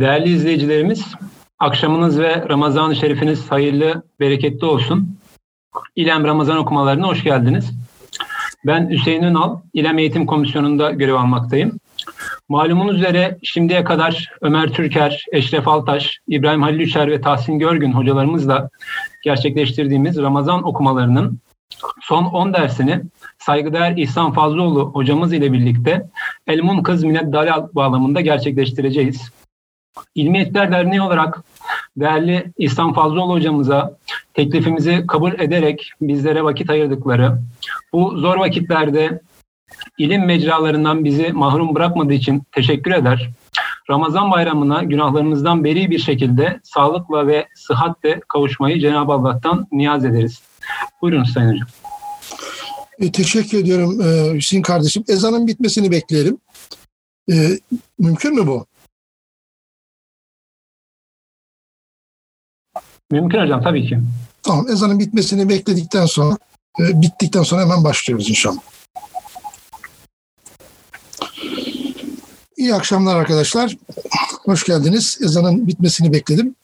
Değerli izleyicilerimiz, akşamınız ve Ramazan-ı Şerifiniz hayırlı, bereketli olsun. İlem Ramazan okumalarına hoş geldiniz. Ben Hüseyin Ünal, İlem Eğitim Komisyonu'nda görev almaktayım. Malumunuz üzere şimdiye kadar Ömer Türker, Eşref Altaş, İbrahim Halil Üçer ve Tahsin Görgün hocalarımızla gerçekleştirdiğimiz Ramazan okumalarının son 10 dersini saygıdeğer İhsan Fazlıoğlu hocamız ile birlikte Elmun Kız Minet Dalal bağlamında gerçekleştireceğiz. İlmiyetler Derneği olarak değerli İhsan Fazlıoğlu hocamıza teklifimizi kabul ederek bizlere vakit ayırdıkları, bu zor vakitlerde ilim mecralarından bizi mahrum bırakmadığı için teşekkür eder. Ramazan bayramına günahlarımızdan beri bir şekilde sağlıkla ve sıhhatle kavuşmayı Cenab-ı Allah'tan niyaz ederiz. Buyurun Sayın Hocam. E, teşekkür ediyorum e, Hüseyin kardeşim. Ezanın bitmesini bekleyelim. E, mümkün mü bu? Mümkün hocam tabii ki. Tamam ezanın bitmesini bekledikten sonra e, bittikten sonra hemen başlıyoruz inşallah. İyi akşamlar arkadaşlar. Hoş geldiniz. Ezanın bitmesini bekledim.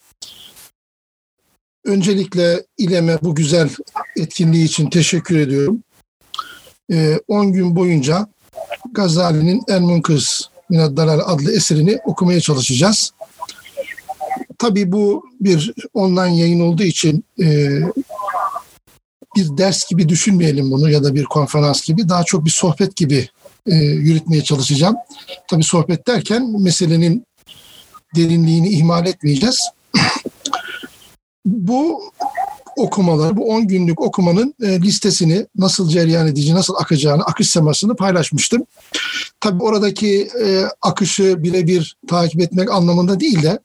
Öncelikle İLEM'e bu güzel etkinliği için teşekkür ediyorum. 10 ee, gün boyunca Gazali'nin El Munkız Minad Dalal adlı eserini okumaya çalışacağız. Tabii bu bir online yayın olduğu için e, bir ders gibi düşünmeyelim bunu ya da bir konferans gibi. Daha çok bir sohbet gibi e, yürütmeye çalışacağım. Tabii sohbet derken meselenin derinliğini ihmal etmeyeceğiz. bu okumalar, bu 10 günlük okumanın e, listesini nasıl cereyan edici, nasıl akacağını, akış semasını paylaşmıştım. Tabii oradaki e, akışı birebir takip etmek anlamında değil de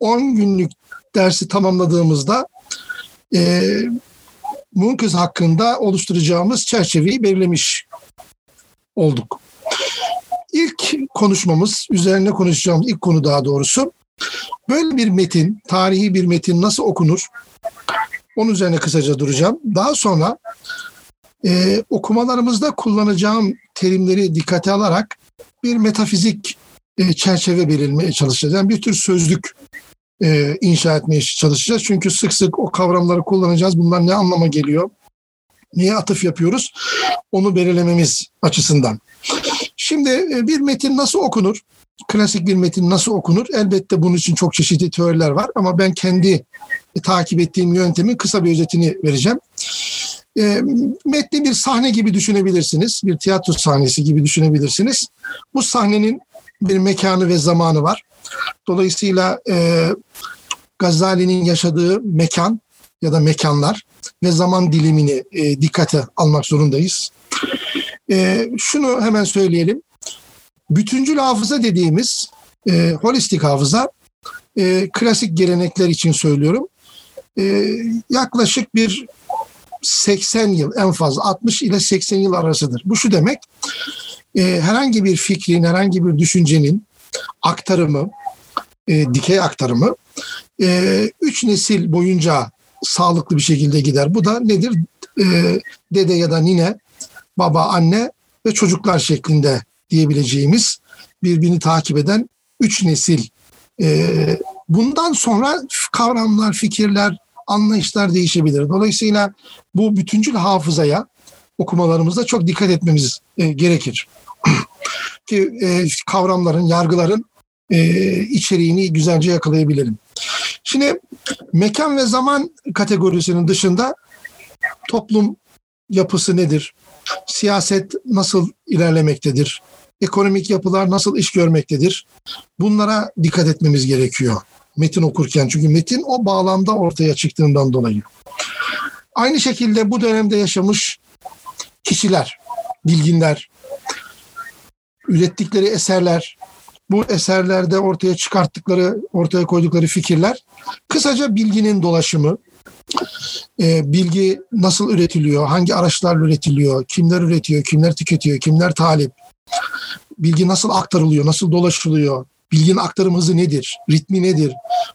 10 günlük dersi tamamladığımızda e, Munkız hakkında oluşturacağımız çerçeveyi belirlemiş olduk. İlk konuşmamız, üzerine konuşacağımız ilk konu daha doğrusu, böyle bir metin, tarihi bir metin nasıl okunur? Onun üzerine kısaca duracağım. Daha sonra e, okumalarımızda kullanacağım terimleri dikkate alarak bir metafizik e, çerçeve belirlemeye çalışacağız. Yani bir tür sözlük e, inşa etmeye çalışacağız. Çünkü sık sık o kavramları kullanacağız. Bunlar ne anlama geliyor? Niye atıf yapıyoruz? Onu belirlememiz açısından. Şimdi e, bir metin nasıl okunur? Klasik bir metin nasıl okunur? Elbette bunun için çok çeşitli teoriler var ama ben kendi takip ettiğim yöntemin kısa bir özetini vereceğim. E, metni bir sahne gibi düşünebilirsiniz. Bir tiyatro sahnesi gibi düşünebilirsiniz. Bu sahnenin bir mekanı ve zamanı var. Dolayısıyla e, Gazali'nin yaşadığı mekan ya da mekanlar ve zaman dilimini e, dikkate almak zorundayız. E, şunu hemen söyleyelim. Bütüncül hafıza dediğimiz e, holistik hafıza e, klasik gelenekler için söylüyorum. E, yaklaşık bir 80 yıl en fazla 60 ile 80 yıl arasıdır. Bu şu demek e, herhangi bir fikrin, herhangi bir düşüncenin aktarımı, e, dikey aktarımı e, üç nesil boyunca sağlıklı bir şekilde gider. Bu da nedir? E, dede ya da nine, baba, anne ve çocuklar şeklinde diyebileceğimiz birbirini takip eden üç nesil. E, bundan sonra kavramlar, fikirler, anlayışlar değişebilir. Dolayısıyla bu bütüncül hafızaya okumalarımızda çok dikkat etmemiz e, gerekir. Ki e, kavramların, yargıların e, içeriğini güzelce yakalayabilelim. Şimdi mekan ve zaman kategorisinin dışında toplum yapısı nedir? Siyaset nasıl ilerlemektedir? Ekonomik yapılar nasıl iş görmektedir? Bunlara dikkat etmemiz gerekiyor metin okurken. Çünkü metin o bağlamda ortaya çıktığından dolayı. Aynı şekilde bu dönemde yaşamış kişiler, bilginler, ürettikleri eserler, bu eserlerde ortaya çıkarttıkları, ortaya koydukları fikirler, kısaca bilginin dolaşımı, e, bilgi nasıl üretiliyor, hangi araçlarla üretiliyor, kimler üretiyor, kimler tüketiyor, kimler talip, bilgi nasıl aktarılıyor, nasıl dolaşılıyor, bilginin aktarım hızı nedir, ritmi nedir?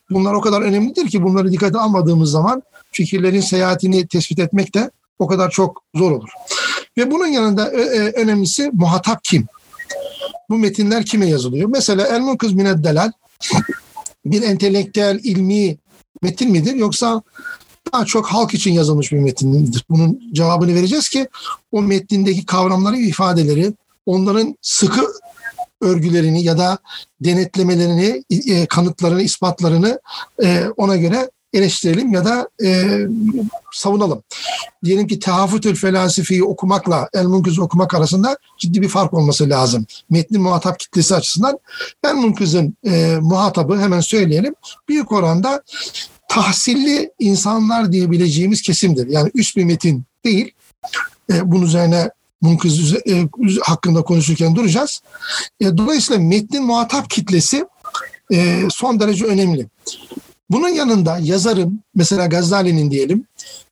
Bunlar o kadar önemlidir ki bunları dikkate almadığımız zaman fikirlerin seyahatini tespit etmek de o kadar çok zor olur. Ve bunun yanında e, e, önemlisi muhatap kim? Bu metinler kime yazılıyor? Mesela El Munkız Mined Delal bir entelektüel, ilmi metin midir yoksa daha çok halk için yazılmış bir metindir? Bunun cevabını vereceğiz ki o metnindeki kavramları, ifadeleri, onların sıkı örgülerini ya da denetlemelerini, e, kanıtlarını, ispatlarını e, ona göre eleştirelim ya da e, savunalım. Diyelim ki Tehafütül Felasifi'yi okumakla El Munkız'ı okumak arasında ciddi bir fark olması lazım. Metnin muhatap kitlesi açısından El Munkız'ın e, muhatabı hemen söyleyelim. Büyük oranda tahsilli insanlar diyebileceğimiz kesimdir. Yani üst bir metin değil. E, bunun üzerine Munkız e, hakkında konuşurken duracağız. E, dolayısıyla metnin muhatap kitlesi e, son derece önemli. Bunun yanında yazarın, mesela Gazali'nin diyelim,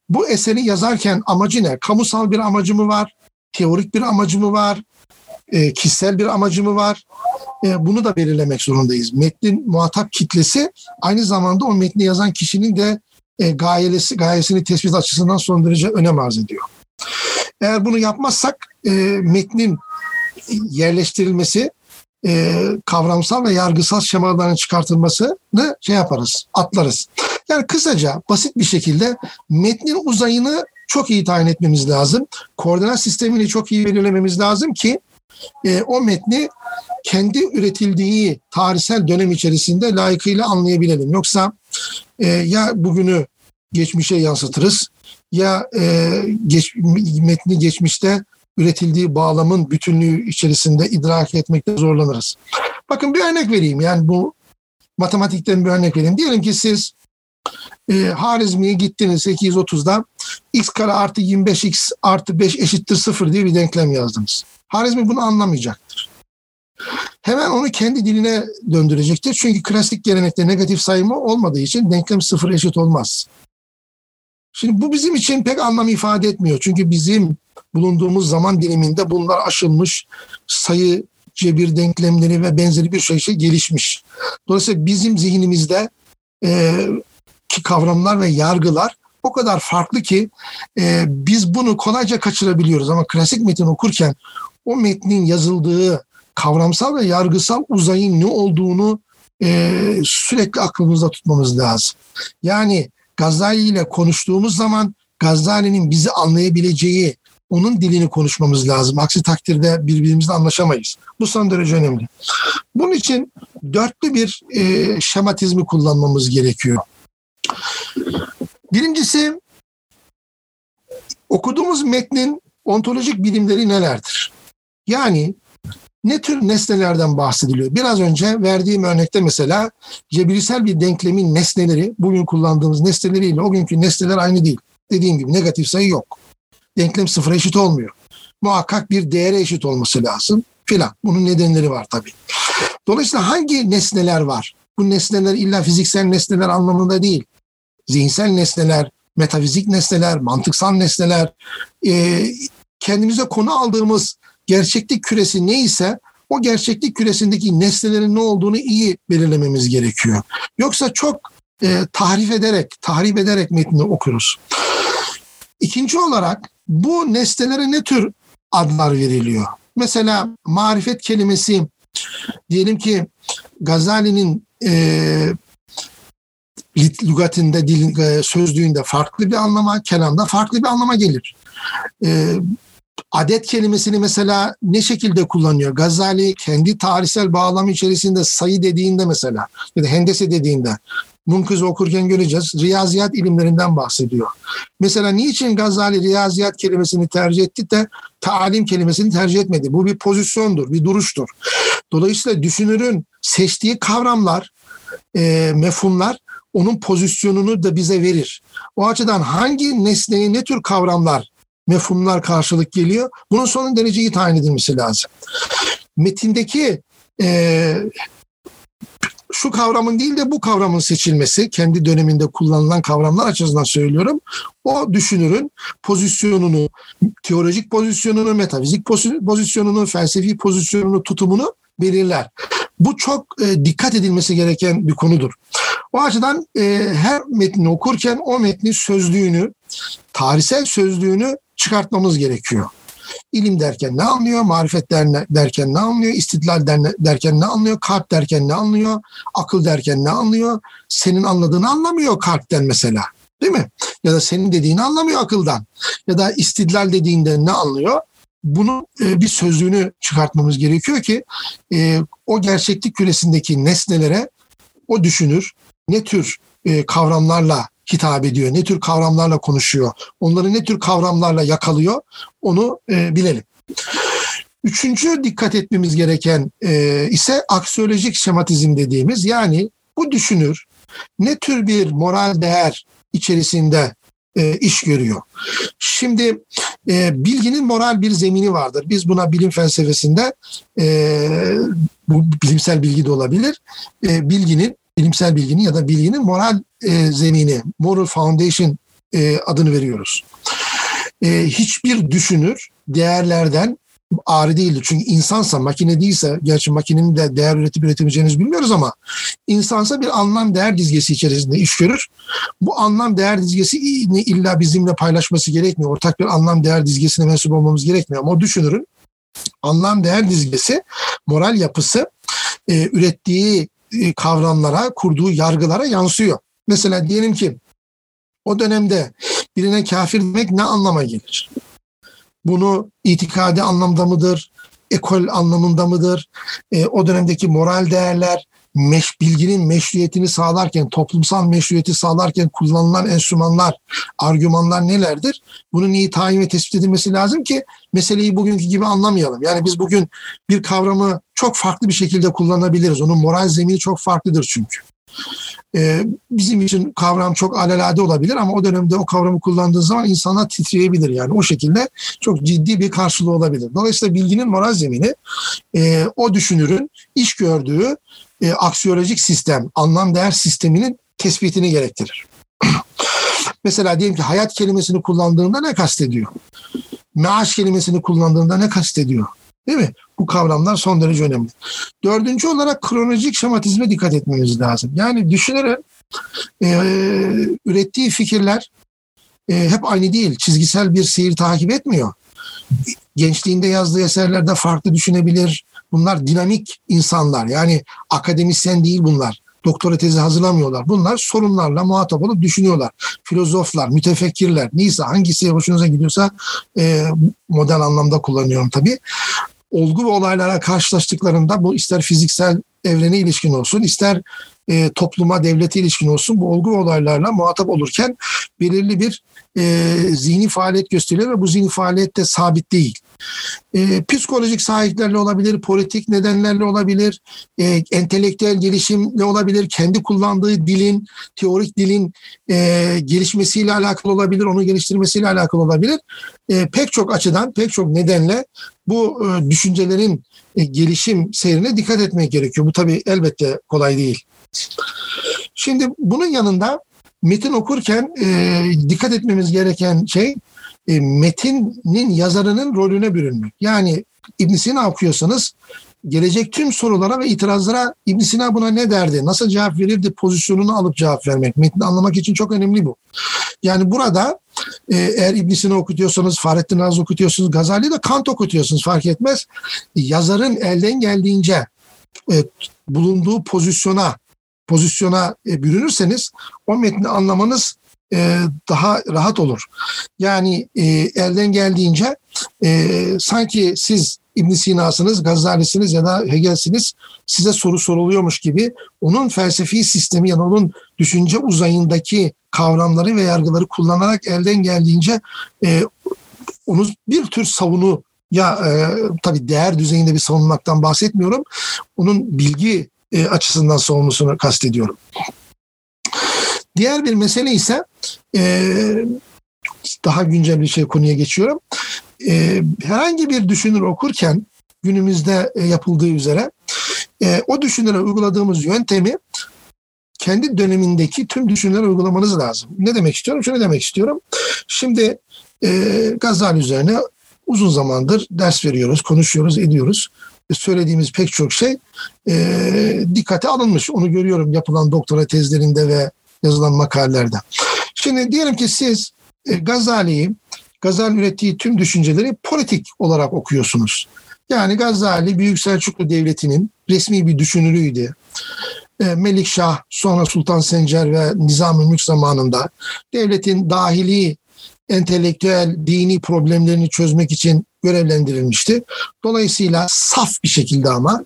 bu eseri yazarken amacı ne? Kamusal bir amacı mı var? Teorik bir amacı mı var? E, kişisel bir amacı mı var? E, bunu da belirlemek zorundayız. Metnin muhatap kitlesi aynı zamanda o metni yazan kişinin de e, gayesi, gayesini tespit açısından son derece önem arz ediyor. Eğer bunu yapmazsak e, metnin yerleştirilmesi e, kavramsal ve yargısal şemaların çıkartılmasını şey yaparız, atlarız. Yani kısaca basit bir şekilde metnin uzayını çok iyi tayin etmemiz lazım. Koordinat sistemini çok iyi belirlememiz lazım ki e, o metni kendi üretildiği tarihsel dönem içerisinde layıkıyla anlayabilelim. Yoksa e, ya bugünü geçmişe yansıtırız ya e, geç, metni geçmişte üretildiği bağlamın bütünlüğü içerisinde idrak etmekte zorlanırız. Bakın bir örnek vereyim. Yani bu matematikten bir örnek vereyim. Diyelim ki siz e, Harizmi'ye gittiniz 830'da x kare artı 25x artı 5 eşittir 0 diye bir denklem yazdınız. Harizmi bunu anlamayacaktır. Hemen onu kendi diline döndürecektir. Çünkü klasik gelenekte negatif sayımı olmadığı için denklem sıfır eşit olmaz. Şimdi bu bizim için pek anlam ifade etmiyor. Çünkü bizim bulunduğumuz zaman diliminde bunlar aşılmış, sayı cebir denklemleri ve benzeri bir şey, şey gelişmiş. Dolayısıyla bizim zihnimizde e, ki kavramlar ve yargılar o kadar farklı ki e, biz bunu kolayca kaçırabiliyoruz ama klasik metin okurken o metnin yazıldığı kavramsal ve yargısal uzayın ne olduğunu e, sürekli aklımızda tutmamız lazım. Yani Gazali ile konuştuğumuz zaman Gazali'nin bizi anlayabileceği, onun dilini konuşmamız lazım. Aksi takdirde birbirimizle anlaşamayız. Bu son derece önemli. Bunun için dörtlü bir e, şematizmi kullanmamız gerekiyor. Birincisi okuduğumuz metnin ontolojik bilimleri nelerdir? Yani ne tür nesnelerden bahsediliyor? Biraz önce verdiğim örnekte mesela cebirsel bir denklemin nesneleri, bugün kullandığımız nesneleriyle o günkü nesneler aynı değil. Dediğim gibi negatif sayı yok. Denklem sıfıra eşit olmuyor. Muhakkak bir değere eşit olması lazım filan. Bunun nedenleri var tabii. Dolayısıyla hangi nesneler var? Bu nesneler illa fiziksel nesneler anlamında değil. Zihinsel nesneler, metafizik nesneler, mantıksal nesneler, e, kendimize konu aldığımız gerçeklik küresi neyse o gerçeklik küresindeki nesnelerin ne olduğunu iyi belirlememiz gerekiyor. Yoksa çok e, tahrif ederek, tahrip ederek metni okuruz. İkinci olarak bu nesnelere ne tür adlar veriliyor? Mesela marifet kelimesi diyelim ki Gazali'nin e, lügatinde, dil, e, sözlüğünde farklı bir anlama, kelamda farklı bir anlama gelir. E, adet kelimesini mesela ne şekilde kullanıyor? Gazali kendi tarihsel bağlamı içerisinde sayı dediğinde mesela ya da hendese dediğinde Munkız okurken göreceğiz. Riyaziyat ilimlerinden bahsediyor. Mesela niçin Gazali riyaziyat kelimesini tercih etti de talim kelimesini tercih etmedi? Bu bir pozisyondur, bir duruştur. Dolayısıyla düşünürün seçtiği kavramlar, e, mefhumlar onun pozisyonunu da bize verir. O açıdan hangi nesneyi ne tür kavramlar mefhumlar karşılık geliyor. Bunun son derece tayin edilmesi lazım. Metindeki e, şu kavramın değil de bu kavramın seçilmesi, kendi döneminde kullanılan kavramlar açısından söylüyorum. O düşünürün pozisyonunu, teolojik pozisyonunu, metafizik pozisyonunu, felsefi pozisyonunu, tutumunu belirler. Bu çok e, dikkat edilmesi gereken bir konudur. O açıdan e, her metni okurken o metnin sözlüğünü, tarihsel sözlüğünü çıkartmamız gerekiyor. İlim derken ne anlıyor? Marifet derken ne anlıyor? İstidlal derken ne anlıyor? Kalp derken ne anlıyor? Akıl derken ne anlıyor? Senin anladığını anlamıyor kalpten mesela. Değil mi? Ya da senin dediğini anlamıyor akıldan. Ya da istidlal dediğinde ne anlıyor? Bunun e, bir sözlüğünü çıkartmamız gerekiyor ki e, o gerçeklik küresindeki nesnelere o düşünür, ne tür e, kavramlarla hitap ediyor, ne tür kavramlarla konuşuyor, onları ne tür kavramlarla yakalıyor onu e, bilelim. Üçüncü dikkat etmemiz gereken e, ise aksiyolojik şematizm dediğimiz yani bu düşünür ne tür bir moral değer içerisinde e, iş görüyor. Şimdi e, bilginin moral bir zemini vardır. Biz buna bilim felsefesinde e, bu bilimsel bilgi de olabilir. E, bilginin bilimsel bilginin ya da bilginin moral e, zemini, moral foundation e, adını veriyoruz. E, hiçbir düşünür değerlerden ağrı değildir. Çünkü insansa, makine değilse, gerçi makinenin de değer üretip üretemeyeceğinizi bilmiyoruz ama insansa bir anlam değer dizgesi içerisinde iş görür. Bu anlam değer dizgesi illa bizimle paylaşması gerekmiyor. Ortak bir anlam değer dizgesine mensup olmamız gerekmiyor. Ama o düşünürün anlam değer dizgesi, moral yapısı, e, ürettiği kavramlara, kurduğu yargılara yansıyor. Mesela diyelim ki o dönemde birine kafir demek ne anlama gelir? Bunu itikadi anlamda mıdır? Ekol anlamında mıdır? E, o dönemdeki moral değerler, meş, bilginin meşruiyetini sağlarken, toplumsal meşruiyeti sağlarken kullanılan enstrümanlar, argümanlar nelerdir? Bunun iyi tayin ve tespit edilmesi lazım ki meseleyi bugünkü gibi anlamayalım. Yani biz bugün bir kavramı çok farklı bir şekilde kullanabiliriz. Onun moral zemini çok farklıdır çünkü. Ee, bizim için kavram çok alelade olabilir ama o dönemde o kavramı kullandığı zaman insanlar titreyebilir yani o şekilde çok ciddi bir karşılığı olabilir. Dolayısıyla bilginin moral zemini e, o düşünürün iş gördüğü e, aksiyolojik sistem, anlam değer sisteminin tespitini gerektirir. Mesela diyelim ki hayat kelimesini kullandığında ne kastediyor? Maaş kelimesini kullandığında ne kastediyor? Değil mi? Bu kavramlar son derece önemli. Dördüncü olarak kronolojik şematizme dikkat etmemiz lazım. Yani düşünerek e, ürettiği fikirler e, hep aynı değil. Çizgisel bir seyir takip etmiyor. Gençliğinde yazdığı eserlerde farklı düşünebilir. Bunlar dinamik insanlar. Yani akademisyen değil bunlar. Doktora tezi hazırlamıyorlar. Bunlar sorunlarla muhatap olup düşünüyorlar. Filozoflar, mütefekkirler, neyse hangisi hoşunuza gidiyorsa e, model anlamda kullanıyorum tabii olgu ve olaylara karşılaştıklarında bu ister fiziksel evrene ilişkin olsun, ister e, topluma, devlete ilişkin olsun bu olgu olaylarla muhatap olurken belirli bir e, zihni faaliyet gösteriyor ve bu zihni faaliyet de sabit değil. E, psikolojik sahiplerle olabilir, politik nedenlerle olabilir, e, entelektüel gelişimle olabilir, kendi kullandığı dilin, teorik dilin e, gelişmesiyle alakalı olabilir, onu geliştirmesiyle alakalı olabilir. E, pek çok açıdan, pek çok nedenle bu e, düşüncelerin e, gelişim seyrine dikkat etmek gerekiyor. Bu tabii elbette kolay değil. Şimdi bunun yanında metin okurken e, dikkat etmemiz gereken şey e, metinin yazarının rolüne bürünmek. Yani İbn Sina okuyorsanız gelecek tüm sorulara ve itirazlara İbn Sina buna ne derdi, nasıl cevap verirdi pozisyonunu alıp cevap vermek. Metni anlamak için çok önemli bu. Yani burada e, eğer İbn Sina okutuyorsanız, Fahrettin Razi okutuyorsunuz, Gazali de Kant okutuyorsunuz fark etmez. Yazarın elden geldiğince e, bulunduğu pozisyona pozisyona e, bürünürseniz o metni anlamanız e, daha rahat olur. Yani e, elden geldiğince e, sanki siz İbn Sina'sınız, Gazali'siniz ya da Hegel'siniz size soru soruluyormuş gibi onun felsefi sistemi yani onun düşünce uzayındaki kavramları ve yargıları kullanarak elden geldiğince e, onu bir tür savunu ya e, tabii değer düzeyinde bir savunmaktan bahsetmiyorum. Onun bilgi e, açısından savunmasını kastediyorum. Diğer bir mesele ise e, daha güncel bir şey konuya geçiyorum. E, herhangi bir düşünür okurken günümüzde e, yapıldığı üzere e, o düşünüre uyguladığımız yöntemi kendi dönemindeki tüm düşünürlere uygulamanız lazım. Ne demek istiyorum? Şunu demek istiyorum. Şimdi e, Gazali üzerine uzun zamandır ders veriyoruz, konuşuyoruz, ediyoruz. E, söylediğimiz pek çok şey e, dikkate alınmış. Onu görüyorum yapılan doktora tezlerinde ve yazılan makalelerde. Şimdi diyelim ki siz e, Gazali'yi Gazali ürettiği tüm düşünceleri politik olarak okuyorsunuz. Yani Gazali Büyük Selçuklu Devleti'nin resmi bir düşünürüydü. E, Melikşah, sonra Sultan Sencer ve Nizam-ı Mülk zamanında devletin dahili entelektüel, dini problemlerini çözmek için görevlendirilmişti. Dolayısıyla saf bir şekilde ama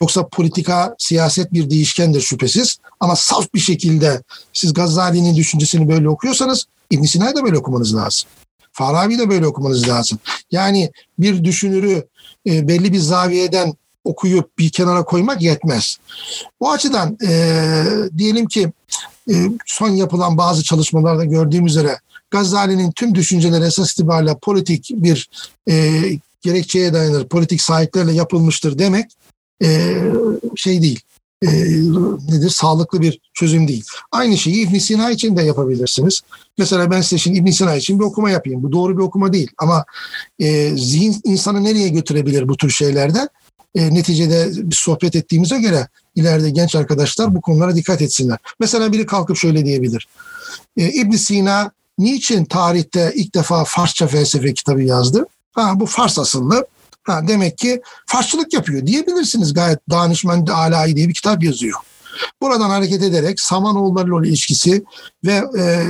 Yoksa politika, siyaset bir değişkendir şüphesiz. Ama saf bir şekilde siz Gazali'nin düşüncesini böyle okuyorsanız İbn Sina'yı da böyle okumanız lazım. Farabi de böyle okumanız lazım. Yani bir düşünürü e, belli bir zaviyeden okuyup bir kenara koymak yetmez. Bu açıdan e, diyelim ki e, son yapılan bazı çalışmalarda gördüğüm üzere Gazali'nin tüm düşünceleri esas itibariyle politik bir e, gerekçeye dayanır, politik sahiplerle yapılmıştır demek e, şey değil. E, nedir? Sağlıklı bir çözüm değil. Aynı şeyi İbn Sina için de yapabilirsiniz. Mesela ben size şimdi İbn Sina için bir okuma yapayım. Bu doğru bir okuma değil ama e, zihin insanı nereye götürebilir bu tür şeylerde? E, neticede bir sohbet ettiğimize göre ileride genç arkadaşlar bu konulara dikkat etsinler. Mesela biri kalkıp şöyle diyebilir. E, ibn Sina niçin tarihte ilk defa Farsça felsefe kitabı yazdı? Ha, bu Fars asıllı. Ha, demek ki Farsçılık yapıyor diyebilirsiniz gayet Danışman Alai diye bir kitap yazıyor. Buradan hareket ederek Samanoğulları ile ilişkisi ve e,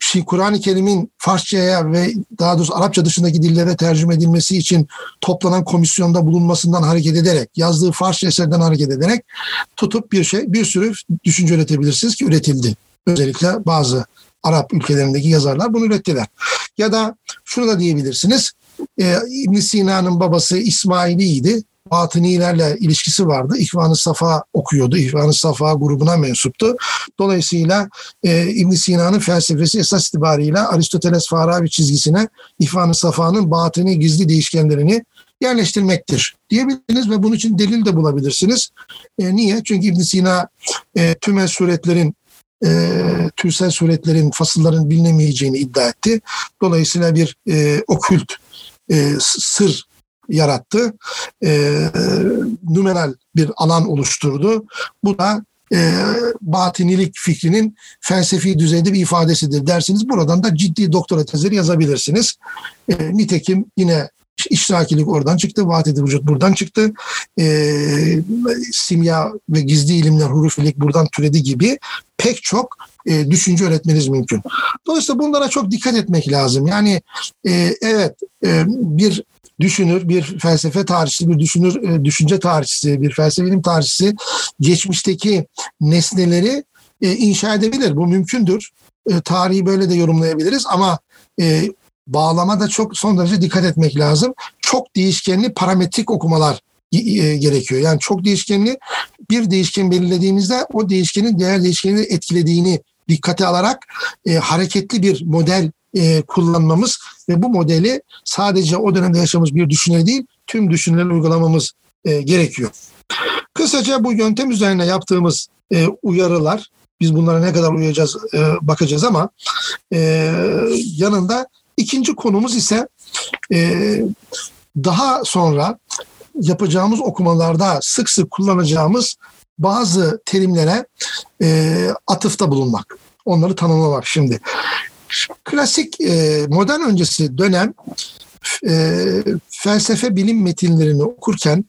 şey, Kur'an-ı Kerim'in Farsçaya ve daha doğrusu Arapça dışındaki dillere tercüme edilmesi için toplanan komisyonda bulunmasından hareket ederek, yazdığı Farsça eserden hareket ederek tutup bir şey, bir sürü düşünce üretebilirsiniz ki üretildi. Özellikle bazı Arap ülkelerindeki yazarlar bunu ürettiler. Ya da şunu da diyebilirsiniz e, ibn Sina'nın babası İsmailiydi. Batınilerle ilişkisi vardı. İhvan-ı Safa okuyordu. İhvan-ı Safa grubuna mensuptu. Dolayısıyla e, ibn Sina'nın felsefesi esas itibariyle Aristoteles Farabi çizgisine İhvan-ı Safa'nın batini gizli değişkenlerini yerleştirmektir diyebilirsiniz ve bunun için delil de bulabilirsiniz. E, niye? Çünkü ibn Sina e, tümel suretlerin e, türsel suretlerin, fasılların bilinemeyeceğini iddia etti. Dolayısıyla bir e, okült e, sır yarattı. E, numeral bir alan oluşturdu. Bu da e, batinilik fikrinin felsefi düzeyde bir ifadesidir dersiniz. Buradan da ciddi doktora tezleri yazabilirsiniz. E, nitekim yine iştirakilik oradan çıktı, vahdedi vücut buradan çıktı. E, simya ve gizli ilimler, hurufilik buradan türedi gibi pek çok e, düşünce öğretmeniz mümkün. Dolayısıyla bunlara çok dikkat etmek lazım. Yani e, evet e, bir düşünür, bir felsefe tarihçisi, bir düşünür, e, düşünce tarihçisi, bir felsefe bilim tarihçisi geçmişteki nesneleri e, inşa edebilir. Bu mümkündür. E, tarihi böyle de yorumlayabiliriz ama e, bağlamada çok son derece dikkat etmek lazım. Çok değişkenli parametrik okumalar e, gerekiyor. Yani çok değişkenli bir değişken belirlediğimizde o değişkenin diğer değişkenleri etkilediğini dikkate alarak e, hareketli bir model e, kullanmamız ve bu modeli sadece o dönemde yaşamış bir düşünür değil, tüm düşünürleri uygulamamız e, gerekiyor. Kısaca bu yöntem üzerine yaptığımız e, uyarılar, biz bunlara ne kadar uyacağız e, bakacağız ama e, yanında ikinci konumuz ise e, daha sonra yapacağımız okumalarda sık sık kullanacağımız bazı terimlere e, atıfta bulunmak. Onları tanımlamak şimdi. Klasik e, modern öncesi dönem e, felsefe bilim metinlerini okurken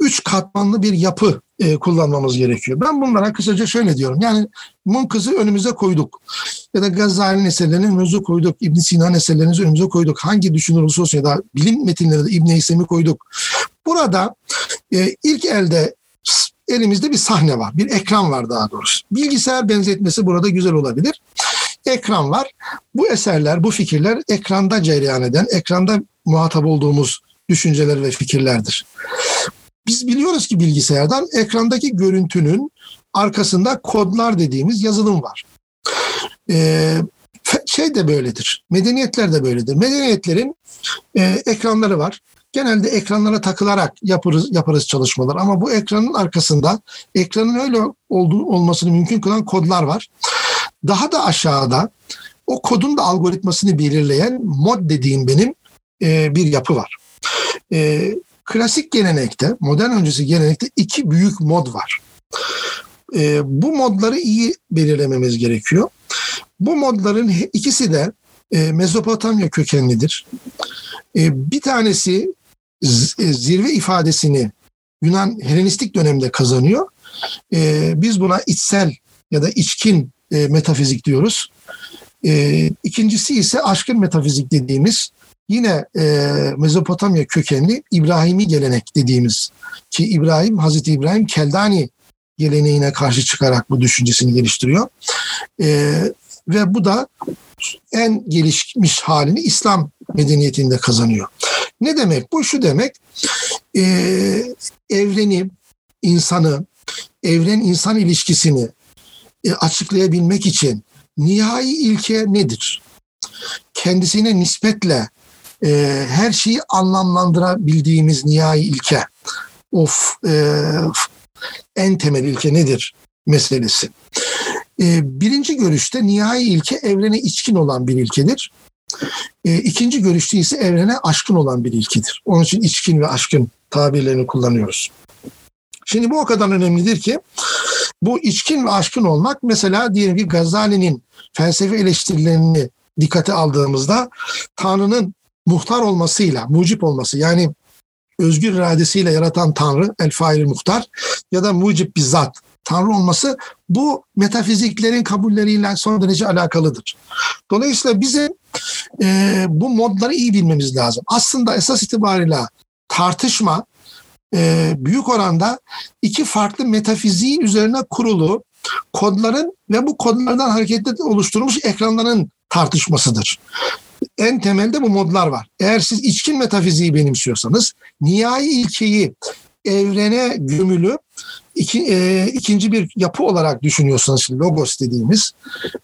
üç katmanlı bir yapı e, kullanmamız gerekiyor. Ben bunlara kısaca şöyle diyorum. Yani Munkız'ı önümüze koyduk. Ya da Gazali'nin eserlerini önümüze koyduk. İbn Sina'nın eserlerini önümüze koyduk. Hangi düşünür olursa olsun ya da bilim metinleri de İbn Heysem'i koyduk. Burada e, ilk elde elimizde bir sahne var. Bir ekran var daha doğrusu. Bilgisayar benzetmesi burada güzel olabilir. Ekran var. Bu eserler, bu fikirler ekranda cereyan eden, ekranda muhatap olduğumuz düşünceler ve fikirlerdir. Biz biliyoruz ki bilgisayardan ekrandaki görüntünün arkasında kodlar dediğimiz yazılım var. Ee, şey de böyledir. Medeniyetler de böyledir. Medeniyetlerin e, ekranları var genelde ekranlara takılarak yaparız, yaparız çalışmalar. Ama bu ekranın arkasında ekranın öyle olduğu, olmasını mümkün kılan kodlar var. Daha da aşağıda o kodun da algoritmasını belirleyen mod dediğim benim e, bir yapı var. E, klasik gelenekte, modern öncesi gelenekte iki büyük mod var. E, bu modları iyi belirlememiz gerekiyor. Bu modların ikisi de e, Mezopotamya kökenlidir. E, bir tanesi e, zirve ifadesini Yunan Helenistik dönemde kazanıyor. E, biz buna içsel ya da içkin e, metafizik diyoruz. E, ikincisi ise aşkın metafizik dediğimiz yine e, Mezopotamya kökenli İbrahimi gelenek dediğimiz ki İbrahim, Hazreti İbrahim Keldani geleneğine karşı çıkarak bu düşüncesini geliştiriyor. E, ve bu da en gelişmiş halini İslam medeniyetinde kazanıyor. Ne demek? Bu şu demek, e, evreni, insanı, evren-insan ilişkisini e, açıklayabilmek için nihai ilke nedir? Kendisine nispetle e, her şeyi anlamlandırabildiğimiz nihai ilke. Of, e, en temel ilke nedir meselesi. E, birinci görüşte nihai ilke evrene içkin olan bir ilkedir. E, ikinci görüşte ise evrene aşkın olan bir ilkedir. Onun için içkin ve aşkın tabirlerini kullanıyoruz. Şimdi bu o kadar önemlidir ki bu içkin ve aşkın olmak mesela diyelim ki Gazali'nin felsefe eleştirilerini dikkate aldığımızda Tanrı'nın muhtar olmasıyla, mucip olması yani özgür iradesiyle yaratan Tanrı, el fail muhtar ya da mucip bir zat, Tanrı olması bu metafiziklerin kabulleriyle son derece alakalıdır. Dolayısıyla bizim e, bu modları iyi bilmemiz lazım. Aslında esas itibariyle tartışma e, büyük oranda iki farklı metafiziğin üzerine kurulu kodların ve bu kodlardan hareketle oluşturulmuş ekranların tartışmasıdır. En temelde bu modlar var. Eğer siz içkin metafiziği benimsiyorsanız nihai ilkeyi evrene gömülü iki, e, ikinci bir yapı olarak düşünüyorsanız logos dediğimiz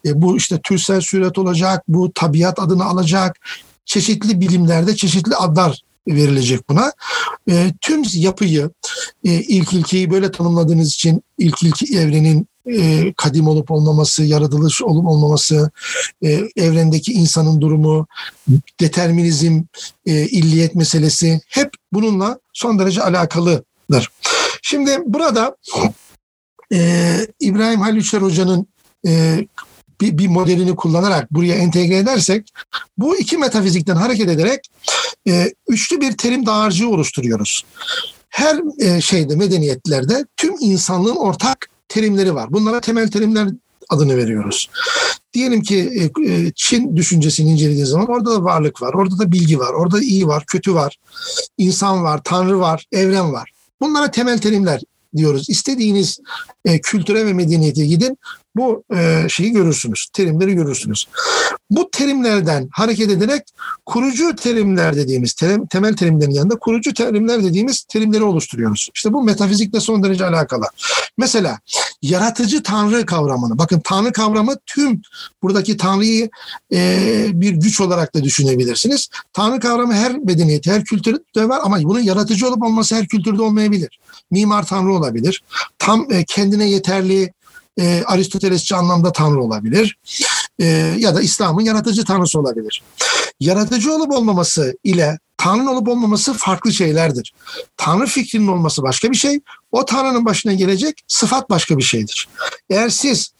e, bu işte türsel süret olacak, bu tabiat adını alacak, çeşitli bilimlerde çeşitli adlar verilecek buna. E, tüm yapıyı e, ilk ilkeyi böyle tanımladığınız için ilk ilki evrenin e, kadim olup olmaması, yaratılış olup olmaması, e, evrendeki insanın durumu, determinizm, e, illiyet meselesi hep bununla son derece alakalıdır. Şimdi burada e, İbrahim Halil Üçer Hoca'nın e, bir, bir modelini kullanarak buraya entegre edersek bu iki metafizikten hareket ederek e, üçlü bir terim dağarcığı oluşturuyoruz. Her e, şeyde medeniyetlerde tüm insanlığın ortak terimleri var. Bunlara temel terimler adını veriyoruz. Diyelim ki e, e, Çin düşüncesini incelediğiniz zaman orada da varlık var, orada da bilgi var, orada iyi var, kötü var, insan var, tanrı var, evren var. Bunlara temel terimler diyoruz. İstediğiniz e, kültüre ve medeniyete gidin bu e, şeyi görürsünüz, terimleri görürsünüz. Bu terimlerden hareket ederek kurucu terimler dediğimiz, terim, temel terimlerin yanında kurucu terimler dediğimiz terimleri oluşturuyoruz. İşte bu metafizikle son derece alakalı. Mesela yaratıcı tanrı kavramını, bakın tanrı kavramı tüm buradaki tanrıyı e, bir güç olarak da düşünebilirsiniz. Tanrı kavramı her medeniyet, her kültürde var ama bunun yaratıcı olup olması her kültürde olmayabilir. Mimar tanrı olabilir. Tam e, kendine yeterli e, Aristotelesçi anlamda tanrı olabilir e, ya da İslam'ın yaratıcı tanrısı olabilir. Yaratıcı olup olmaması ile Tanrı'nın olup olmaması farklı şeylerdir. Tanrı fikrinin olması başka bir şey, o Tanrı'nın başına gelecek sıfat başka bir şeydir. Eğer siz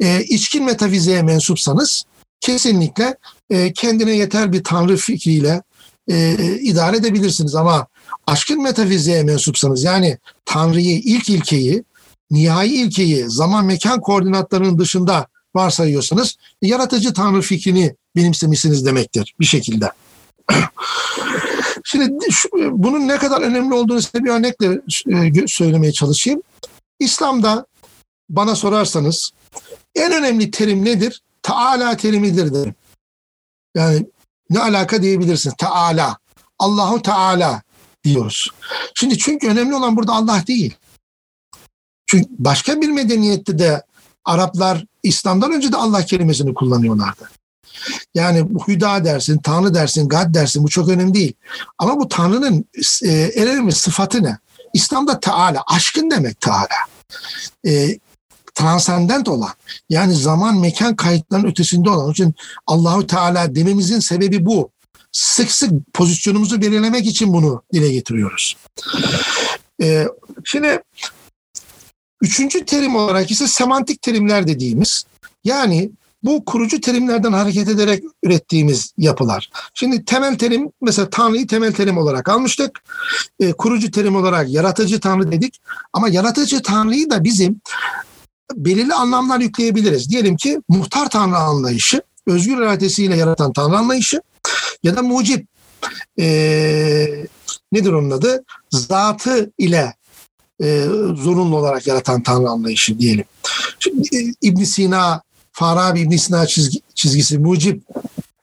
e, içkin metafiziğe mensupsanız kesinlikle e, kendine yeter bir Tanrı fikriyle e, idare edebilirsiniz ama aşkın metafiziğe mensupsanız yani Tanrı'yı ilk ilkeyi nihai ilkeyi zaman mekan koordinatlarının dışında varsayıyorsanız yaratıcı tanrı fikrini benimsemişsiniz demektir bir şekilde. Şimdi şu, bunun ne kadar önemli olduğunu size bir örnekle e, söylemeye çalışayım. İslam'da bana sorarsanız en önemli terim nedir? Taala terimidir derim. Yani ne alaka diyebilirsiniz. Taala. Allahu Teala diyoruz. Şimdi çünkü önemli olan burada Allah değil. Çünkü başka bir medeniyette de Araplar İslam'dan önce de Allah kelimesini kullanıyorlardı. Yani bu hüda dersin, Tanrı dersin, Gad dersin bu çok önemli değil. Ama bu Tanrı'nın e, önemli sıfatı ne? İslam'da Teala, aşkın demek Teala. E, transcendent olan yani zaman mekan kayıtlarının ötesinde olan. Onun için Allahu Teala dememizin sebebi bu. Sık sık pozisyonumuzu belirlemek için bunu dile getiriyoruz. Ee, şimdi Üçüncü terim olarak ise semantik terimler dediğimiz yani bu kurucu terimlerden hareket ederek ürettiğimiz yapılar. Şimdi temel terim mesela Tanrı'yı temel terim olarak almıştık. E, kurucu terim olarak yaratıcı Tanrı dedik. Ama yaratıcı Tanrı'yı da bizim belirli anlamlar yükleyebiliriz. Diyelim ki muhtar Tanrı anlayışı, özgür iradesiyle yaratan Tanrı anlayışı ya da mucip e, nedir onun adı? Zatı ile e, zorunlu olarak yaratan Tanrı anlayışı diyelim. Şimdi, e, ibn Sina, Farabi ibn Sina çizgi, çizgisi mucip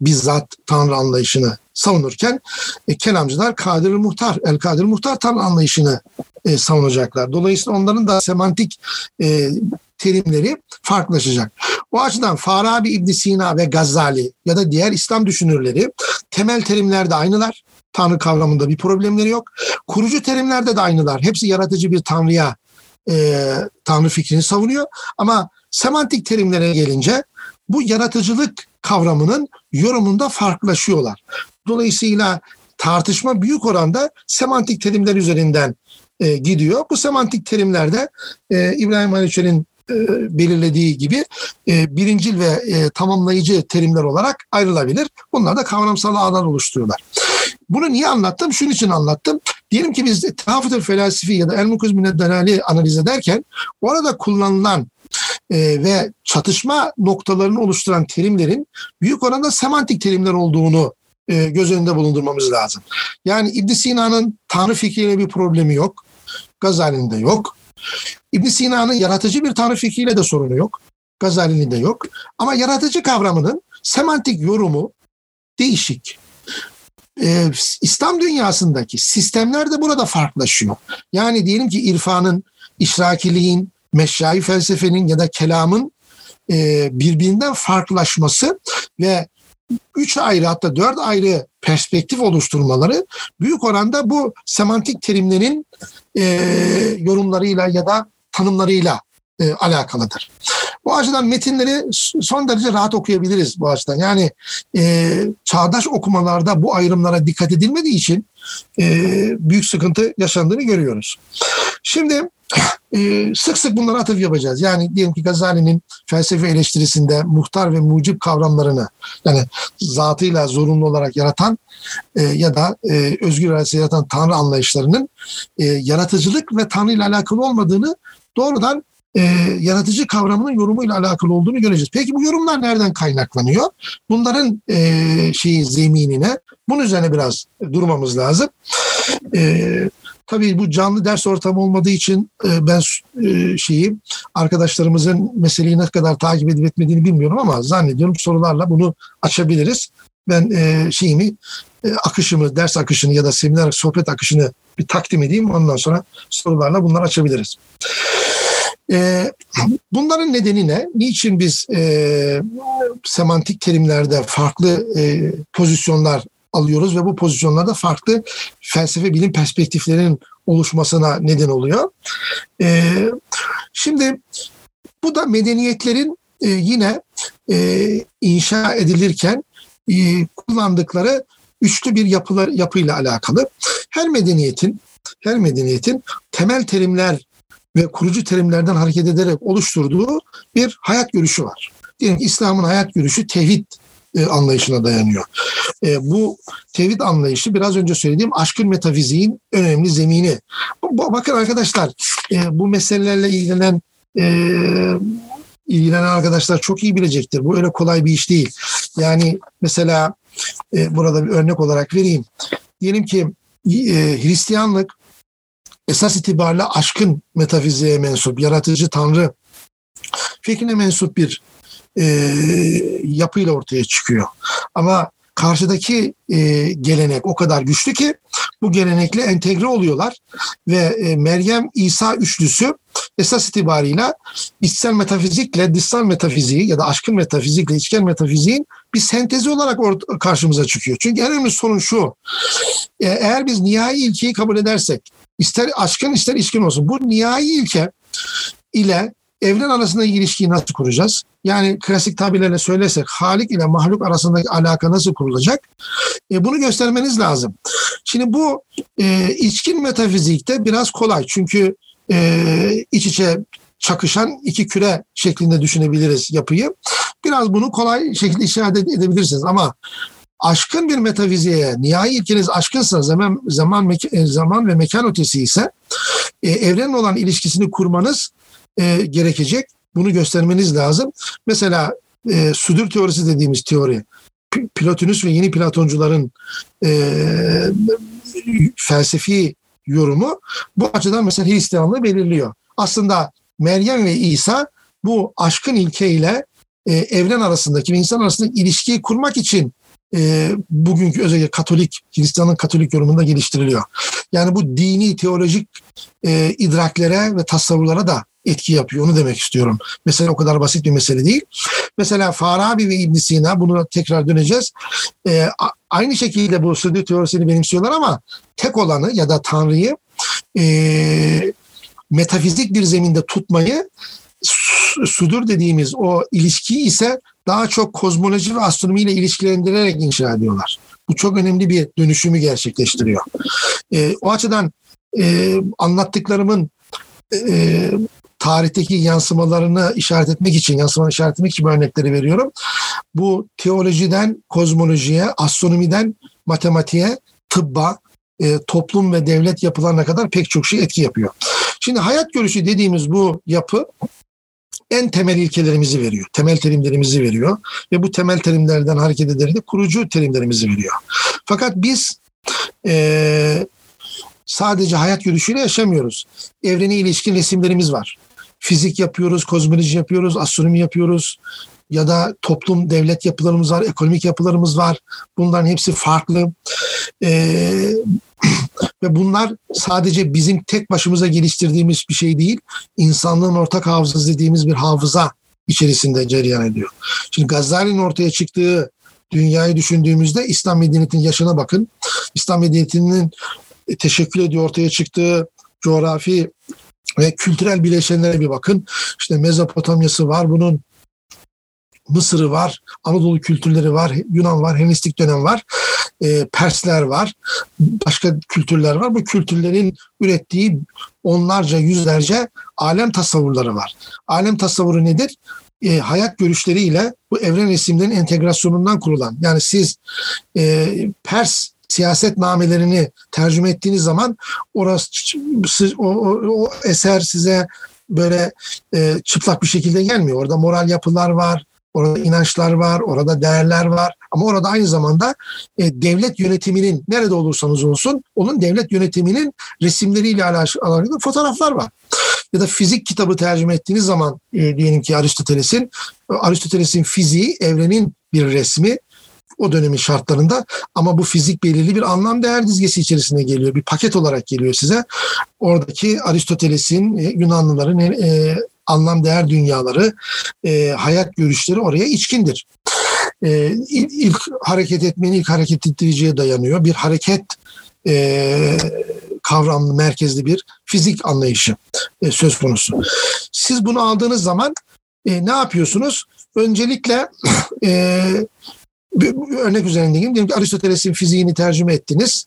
bizzat Tanrı anlayışını savunurken e, kelamcılar Kadir Muhtar, El Kadir Muhtar Tanrı anlayışını e, savunacaklar. Dolayısıyla onların da semantik e, terimleri farklılaşacak. O açıdan Farabi İbn Sina ve Gazali ya da diğer İslam düşünürleri temel terimlerde aynılar. Tanrı kavramında bir problemleri yok. Kurucu terimlerde de aynılar. Hepsi yaratıcı bir tanrıya e, tanrı fikrini savunuyor. Ama semantik terimlere gelince bu yaratıcılık kavramının yorumunda farklılaşıyorlar. Dolayısıyla tartışma büyük oranda semantik terimler üzerinden e, gidiyor. Bu semantik terimlerde e, İbrahim Haliçer'in belirlediği gibi e, birincil ve e, tamamlayıcı terimler olarak ayrılabilir. Bunlar da kavramsal ağlar oluşturuyorlar. Bunu niye anlattım? Şunun için anlattım. Diyelim ki biz Tahafut-ül Felasifi ya da El-Mukuz Mineddenali analiz ederken orada kullanılan e, ve çatışma noktalarını oluşturan terimlerin büyük oranda semantik terimler olduğunu e, göz önünde bulundurmamız lazım. Yani İbn Sina'nın tanrı fikriyle bir problemi yok. Gazali'nin de yok. İbn Sina'nın yaratıcı bir tanrı fikriyle de sorunu yok. Gazali'nin de yok. Ama yaratıcı kavramının semantik yorumu değişik. Ee, İslam dünyasındaki sistemler de burada farklılaşıyor. Yani diyelim ki irfanın, işrakiliğin, meşrai felsefenin ya da kelamın e, birbirinden farklılaşması ve üç ayrı hatta dört ayrı perspektif oluşturmaları büyük oranda bu semantik terimlerin e, yorumlarıyla ya da tanımlarıyla e, alakalıdır. Bu açıdan metinleri son derece rahat okuyabiliriz bu açıdan. Yani e, çağdaş okumalarda bu ayrımlara dikkat edilmediği için e, büyük sıkıntı yaşandığını görüyoruz. Şimdi e, sık sık bunlara atıf yapacağız. Yani diyelim ki Gazali'nin felsefe eleştirisinde muhtar ve mucip kavramlarını yani zatıyla zorunlu olarak yaratan e, ya da e, özgür iradesi yaratan tanrı anlayışlarının e, yaratıcılık ve tanrı ile alakalı olmadığını doğrudan e, yaratıcı kavramının yorumuyla alakalı olduğunu göreceğiz. Peki bu yorumlar nereden kaynaklanıyor? Bunların e, şeyi zeminine bunun üzerine biraz durmamız lazım. E, tabii bu canlı ders ortamı olmadığı için e, ben e, şeyi arkadaşlarımızın meseleyi ne kadar takip edip etmediğini bilmiyorum ama zannediyorum sorularla bunu açabiliriz. Ben e, şeyimi akışımı, ders akışını ya da seminer sohbet akışını bir takdim edeyim. Ondan sonra sorularla bunları açabiliriz. Bunların nedeni ne? Niçin biz semantik terimlerde farklı pozisyonlar alıyoruz ve bu pozisyonlarda farklı felsefe bilim perspektiflerinin oluşmasına neden oluyor. E, şimdi bu da medeniyetlerin e, yine e, inşa edilirken e, kullandıkları üçlü bir yapılar yapıyla alakalı. Her medeniyetin her medeniyetin temel terimler ve kurucu terimlerden hareket ederek oluşturduğu bir hayat görüşü var. Diyelim İslam'ın hayat görüşü tevhid e, anlayışına dayanıyor. E, bu tevhid anlayışı biraz önce söylediğim aşkın metafiziğin önemli zemini. Bakın arkadaşlar e, bu meselelerle ilgilenen ilgilenen arkadaşlar çok iyi bilecektir. Bu öyle kolay bir iş değil. Yani mesela burada bir örnek olarak vereyim. Diyelim ki Hristiyanlık esas itibariyle aşkın metafiziğe mensup, yaratıcı tanrı fikrine mensup bir e, yapıyla ortaya çıkıyor. Ama karşıdaki e, gelenek o kadar güçlü ki bu gelenekle entegre oluyorlar ve e, Meryem İsa üçlüsü esas itibarıyla içsel metafizikle dışsal metafiziği ya da aşkın metafizikle içken metafiziğin bir sentezi olarak karşımıza çıkıyor. Çünkü en önemli sorun şu. E, eğer biz nihai ilkeyi kabul edersek ister aşkın ister içkin olsun bu nihai ilke ile evren arasındaki ilişkiyi nasıl kuracağız? Yani klasik tabirlerle söylesek Halik ile mahluk arasındaki alaka nasıl kurulacak? E, bunu göstermeniz lazım. Şimdi bu e, içkin metafizikte biraz kolay. Çünkü e, iç içe çakışan iki küre şeklinde düşünebiliriz yapıyı. biraz bunu kolay şekilde işaret edebilirsiniz ama aşkın bir metafiziğe, nihai ilkeniz aşkınsa zaman zaman e, zaman ve mekan ötesi ise e, evrenle olan ilişkisini kurmanız e, gerekecek. Bunu göstermeniz lazım. Mesela e, südür teorisi dediğimiz teori, Plotinus ve yeni Platoncuların e, felsefi yorumu bu açıdan mesela Hristiyanlığı belirliyor. Aslında Meryem ve İsa bu aşkın ilkeyle e, evren arasındaki ve insan arasındaki ilişkiyi kurmak için e, bugünkü özellikle Katolik, Hristiyanın Katolik yorumunda geliştiriliyor. Yani bu dini, teolojik e, idraklere ve tasavvurlara da etki yapıyor. Onu demek istiyorum. Mesela o kadar basit bir mesele değil. Mesela Farabi ve İbn Sina bunu tekrar döneceğiz. E, aynı şekilde bu südü teorisini benimsiyorlar ama tek olanı ya da Tanrı'yı e, metafizik bir zeminde tutmayı sudur dediğimiz o ilişkiyi ise daha çok kozmoloji ve astronomiyle ilişkilendirerek inşa ediyorlar. Bu çok önemli bir dönüşümü gerçekleştiriyor. E, o açıdan e, anlattıklarımın e, tarihteki yansımalarını işaret etmek için, yansımalarını işaret etmek için örnekleri veriyorum. Bu teolojiden kozmolojiye, astronomiden matematiğe, tıbba, e, toplum ve devlet yapılarına kadar pek çok şey etki yapıyor. Şimdi hayat görüşü dediğimiz bu yapı en temel ilkelerimizi veriyor. Temel terimlerimizi veriyor. Ve bu temel terimlerden hareket ederek de kurucu terimlerimizi veriyor. Fakat biz e, sadece hayat görüşüyle yaşamıyoruz. Evrene ilişkin resimlerimiz var. Fizik yapıyoruz, kozmoloji yapıyoruz, astronomi yapıyoruz ya da toplum, devlet yapılarımız var, ekonomik yapılarımız var. Bunların hepsi farklı. Ee, ve bunlar sadece bizim tek başımıza geliştirdiğimiz bir şey değil. İnsanlığın ortak hafızası dediğimiz bir hafıza içerisinde cereyan ediyor. Şimdi Gazali'nin ortaya çıktığı dünyayı düşündüğümüzde İslam medeniyetinin yaşına bakın. İslam medeniyetinin teşekkül ediyor ortaya çıktığı coğrafi ve kültürel bileşenlere bir bakın. İşte Mezopotamya'sı var, bunun Mısır'ı var, Anadolu kültürleri var, Yunan var, Helenistik dönem var, e, Persler var, başka kültürler var. Bu kültürlerin ürettiği onlarca, yüzlerce alem tasavvurları var. Alem tasavvuru nedir? E, hayat görüşleriyle bu evren resimlerinin entegrasyonundan kurulan. Yani siz e, Pers siyaset namelerini tercüme ettiğiniz zaman orası o, o, o eser size böyle e, çıplak bir şekilde gelmiyor. Orada moral yapılar var, Orada inançlar var, orada değerler var. Ama orada aynı zamanda e, devlet yönetiminin nerede olursanız olsun onun devlet yönetiminin resimleriyle alakalı fotoğraflar var. Ya da fizik kitabı tercüme ettiğiniz zaman e, diyelim ki Aristoteles'in Aristoteles'in fiziği evrenin bir resmi o dönemin şartlarında ama bu fizik belirli bir anlam değer dizgesi içerisinde geliyor. Bir paket olarak geliyor size. Oradaki Aristoteles'in, e, Yunanlıların e, anlam değer dünyaları, e, hayat görüşleri oraya içkindir. E, ilk hareket etmenin ilk hareket ettiriciye dayanıyor. Bir hareket e, kavramlı, merkezli bir fizik anlayışı e, söz konusu. Siz bunu aldığınız zaman e, ne yapıyorsunuz? Öncelikle e, bir örnek üzerinde diyelim ki Aristoteles'in fiziğini tercüme ettiniz.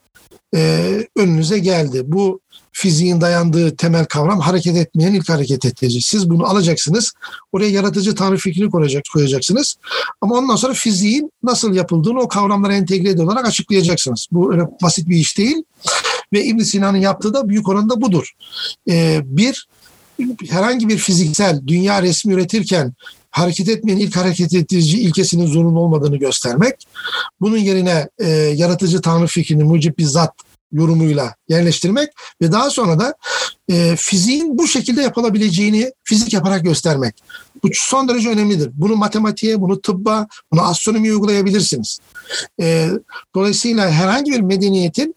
E, önünüze geldi. Bu fiziğin dayandığı temel kavram hareket etmeyen ilk hareket ettirici. Siz bunu alacaksınız. Oraya yaratıcı tanrı fikrini koyacak, koyacaksınız. Ama ondan sonra fiziğin nasıl yapıldığını o kavramlara entegre olarak açıklayacaksınız. Bu öyle basit bir iş değil. Ve İbn Sina'nın yaptığı da büyük oranda budur. Ee, bir, herhangi bir fiziksel dünya resmi üretirken hareket etmeyen ilk hareket ettirici ilkesinin zorunlu olmadığını göstermek. Bunun yerine e, yaratıcı tanrı fikrini mucib bir zat yorumuyla yerleştirmek ve daha sonra da e, fiziğin bu şekilde yapılabileceğini fizik yaparak göstermek. Bu son derece önemlidir. Bunu matematiğe, bunu tıbba, bunu astronomiye uygulayabilirsiniz. E, dolayısıyla herhangi bir medeniyetin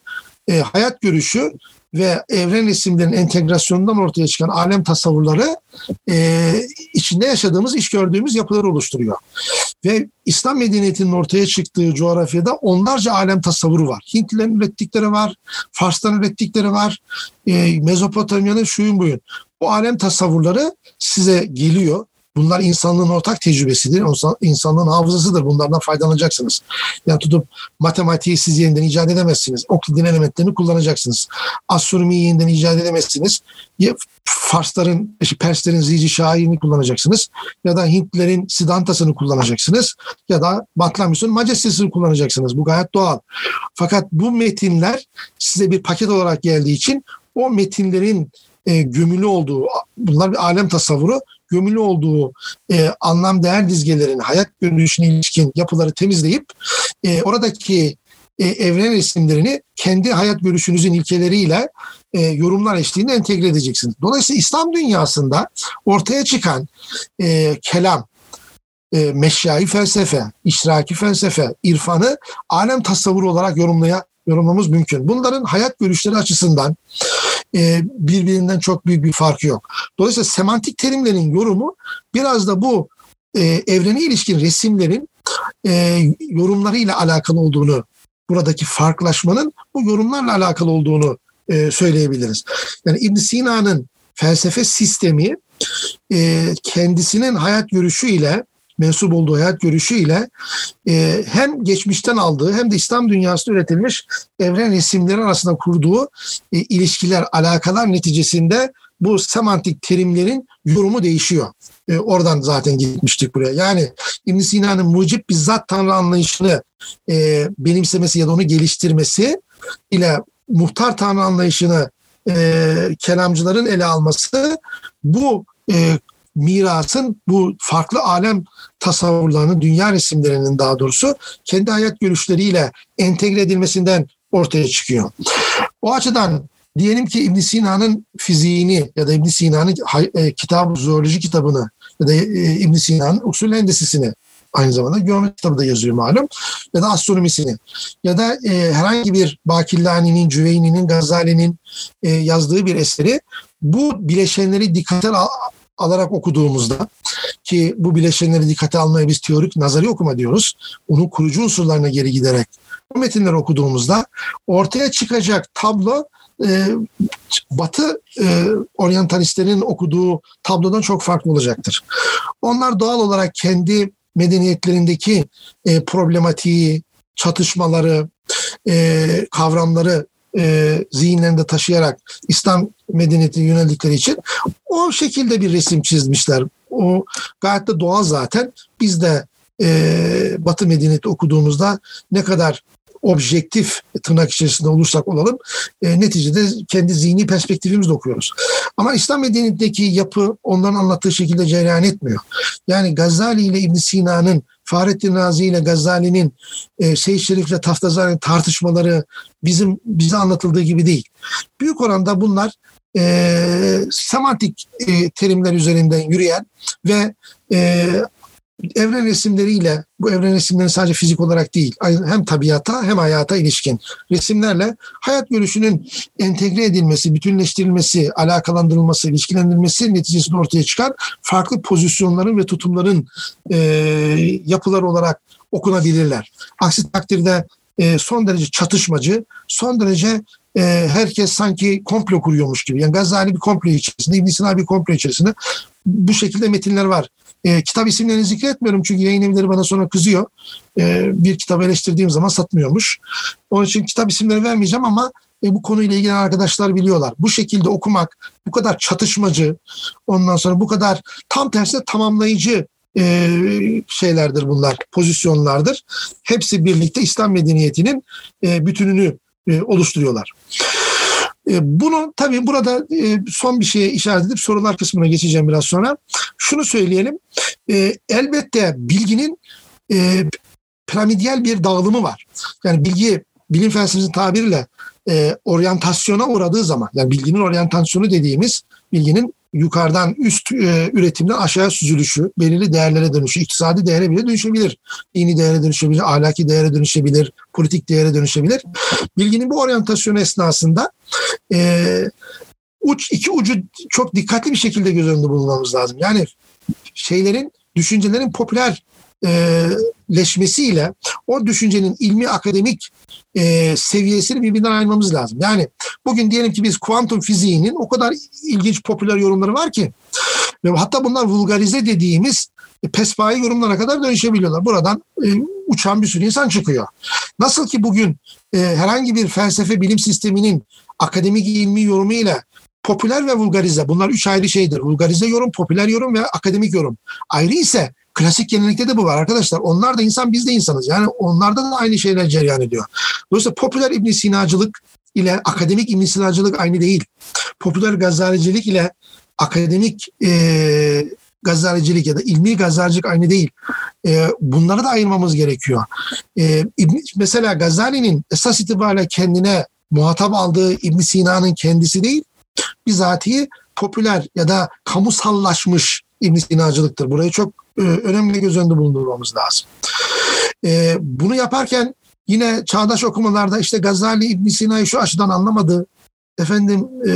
e, hayat görüşü ve evren resimlerinin entegrasyonundan ortaya çıkan alem tasavvurları e, içinde yaşadığımız, iş gördüğümüz yapıları oluşturuyor. Ve İslam medeniyetinin ortaya çıktığı coğrafyada onlarca alem tasavvuru var. Hintlilerin ürettikleri var, Fars'tan ürettikleri var, e, Mezopotamya'nın şuyun buyun. Bu alem tasavvurları size geliyor Bunlar insanlığın ortak tecrübesidir. İnsanlığın hafızasıdır. Bunlardan faydalanacaksınız. Yani tutup matematiği siz yeniden icat edemezsiniz. Oklidin elementlerini kullanacaksınız. Astronomiyi yeniden icat edemezsiniz. Farsların, işte Perslerin Zici Şair'ini kullanacaksınız. Ya da Hintlerin Sidantasını kullanacaksınız. Ya da Batlamyus'un Majestesini kullanacaksınız. Bu gayet doğal. Fakat bu metinler size bir paket olarak geldiği için o metinlerin e, gömülü olduğu, bunlar bir alem tasavvuru, gömülü olduğu e, anlam değer dizgelerini, hayat görünüşüne ilişkin yapıları temizleyip e, oradaki e, evren resimlerini kendi hayat görüşünüzün ilkeleriyle e, yorumlar eşliğinde entegre edeceksiniz. Dolayısıyla İslam dünyasında ortaya çıkan e, kelam, e, meşyai felsefe, işraki felsefe, irfanı alem tasavvuru olarak yorumlaya, yorumlamamız mümkün. Bunların hayat görüşleri açısından e, birbirinden çok büyük bir farkı yok. Dolayısıyla semantik terimlerin yorumu biraz da bu e, evrene ilişkin resimlerin e, yorumlarıyla alakalı olduğunu, buradaki farklılaşmanın bu yorumlarla alakalı olduğunu e, söyleyebiliriz. Yani ibn Sina'nın felsefe sistemi e, kendisinin hayat görüşüyle mensup olduğu hayat görüşüyle e, hem geçmişten aldığı hem de İslam dünyasında üretilmiş evren resimleri arasında kurduğu e, ilişkiler, alakalar neticesinde bu semantik terimlerin yorumu değişiyor. E, oradan zaten gitmiştik buraya. Yani ibn Sina'nın mucip bizzat tanrı anlayışını e, benimsemesi ya da onu geliştirmesi ile muhtar tanrı anlayışını e, kelamcıların ele alması bu e, mirasın bu farklı alem tasavvurlarının, dünya resimlerinin daha doğrusu kendi hayat görüşleriyle entegre edilmesinden ortaya çıkıyor. O açıdan diyelim ki İbn Sina'nın fiziğini ya da İbn Sina'nın e, kitabı, zooloji kitabını ya da e, İbn Sina'nın usul endesisini aynı zamanda geometri kitabı da yazıyor malum ya da astronomisini ya da e, herhangi bir Bakillani'nin, Cüveyni'nin, Gazali'nin e, yazdığı bir eseri bu bileşenleri dikkate alarak okuduğumuzda ki bu bileşenleri dikkate almaya biz teorik nazari okuma diyoruz. Onun kurucu unsurlarına geri giderek bu metinleri okuduğumuzda ortaya çıkacak tablo e, Batı e, oryantalistlerin okuduğu tablodan çok farklı olacaktır. Onlar doğal olarak kendi medeniyetlerindeki e, problematiği, çatışmaları, e, kavramları e, zihinlerinde taşıyarak İslam medeniyetine yöneldikleri için o şekilde bir resim çizmişler. O gayet de doğal zaten. Biz de e, Batı medeniyeti okuduğumuzda ne kadar objektif tırnak içerisinde olursak olalım e, neticede kendi zihni perspektifimizle okuyoruz. Ama İslam medeniyetindeki yapı onların anlattığı şekilde cereyan etmiyor. Yani Gazali ile İbn Sina'nın Fahrettin Razi ile Gazali'nin e, Seyyid Şerif ile Taftazani'nin tartışmaları bizim bize anlatıldığı gibi değil. Büyük oranda bunlar e, semantik e, terimler üzerinden yürüyen ve e, evren resimleriyle bu evren resimleri sadece fizik olarak değil hem tabiata hem hayata ilişkin resimlerle hayat görüşünün entegre edilmesi, bütünleştirilmesi, alakalandırılması, ilişkilendirilmesi neticesinde ortaya çıkan farklı pozisyonların ve tutumların e, yapılar olarak okunabilirler. Aksi takdirde e, son derece çatışmacı, son derece e, herkes sanki komplo kuruyormuş gibi. Yani Gazali bir komplo içerisinde, İbn Sina bir komplo içerisinde bu şekilde metinler var. E, kitap isimlerini zikretmiyorum çünkü yayın evleri bana sonra kızıyor. E, bir kitabı eleştirdiğim zaman satmıyormuş. Onun için kitap isimleri vermeyeceğim ama e, bu konuyla ilgili arkadaşlar biliyorlar. Bu şekilde okumak, bu kadar çatışmacı, ondan sonra bu kadar tam tersine tamamlayıcı e, şeylerdir bunlar, pozisyonlardır. Hepsi birlikte İslam medeniyetinin e, bütününü e, oluşturuyorlar. E, bunu tabii burada e, son bir şeye işaret edip sorular kısmına geçeceğim biraz sonra. Şunu söyleyelim. E, elbette bilginin piramidyal bir dağılımı var. Yani bilgi bilim felsefesinin tabiriyle oryantasyona uğradığı zaman yani bilginin oryantasyonu dediğimiz bilginin yukarıdan üst e, üretimden aşağı süzülüşü, belirli değerlere dönüşü, iktisadi değere bile dönüşebilir. Dini değere dönüşebilir, ahlaki değere dönüşebilir, politik değere dönüşebilir. Bilginin bu oryantasyonu esnasında e, uç iki ucu çok dikkatli bir şekilde göz önünde bulunmamız lazım. Yani şeylerin, düşüncelerin popüler leşmesiyle o düşüncenin ilmi akademik e, seviyesini birbirinden ayırmamız lazım. Yani bugün diyelim ki biz kuantum fiziğinin o kadar ilginç popüler yorumları var ki Ve hatta bunlar vulgarize dediğimiz e, pespaye yorumlara kadar dönüşebiliyorlar. Buradan e, uçan bir sürü insan çıkıyor. Nasıl ki bugün e, herhangi bir felsefe bilim sisteminin akademik ilmi yorumu ile popüler ve vulgarize bunlar üç ayrı şeydir. Vulgarize yorum, popüler yorum ve akademik yorum. Ayrı ise klasik gelenekte de bu var arkadaşlar. Onlar da insan biz de insanız. Yani onlarda da aynı şeyler cereyan ediyor. Dolayısıyla popüler İbn Sinacılık ile akademik İbn Sinacılık aynı değil. Popüler Gazalicilik ile akademik e, Gazalicilik ya da ilmi Gazalicilik aynı değil. E, bunları da ayırmamız gerekiyor. E, mesela Gazali'nin esas itibariyle kendine muhatap aldığı İbn Sina'nın kendisi değil, bizatihi popüler ya da kamusallaşmış İbn Sinacılıktır. Burayı çok e, önemli göz önünde bulundurmamız lazım. E, bunu yaparken yine çağdaş okumalarda işte Gazali İbn Sina'yı şu açıdan anlamadı, efendim e,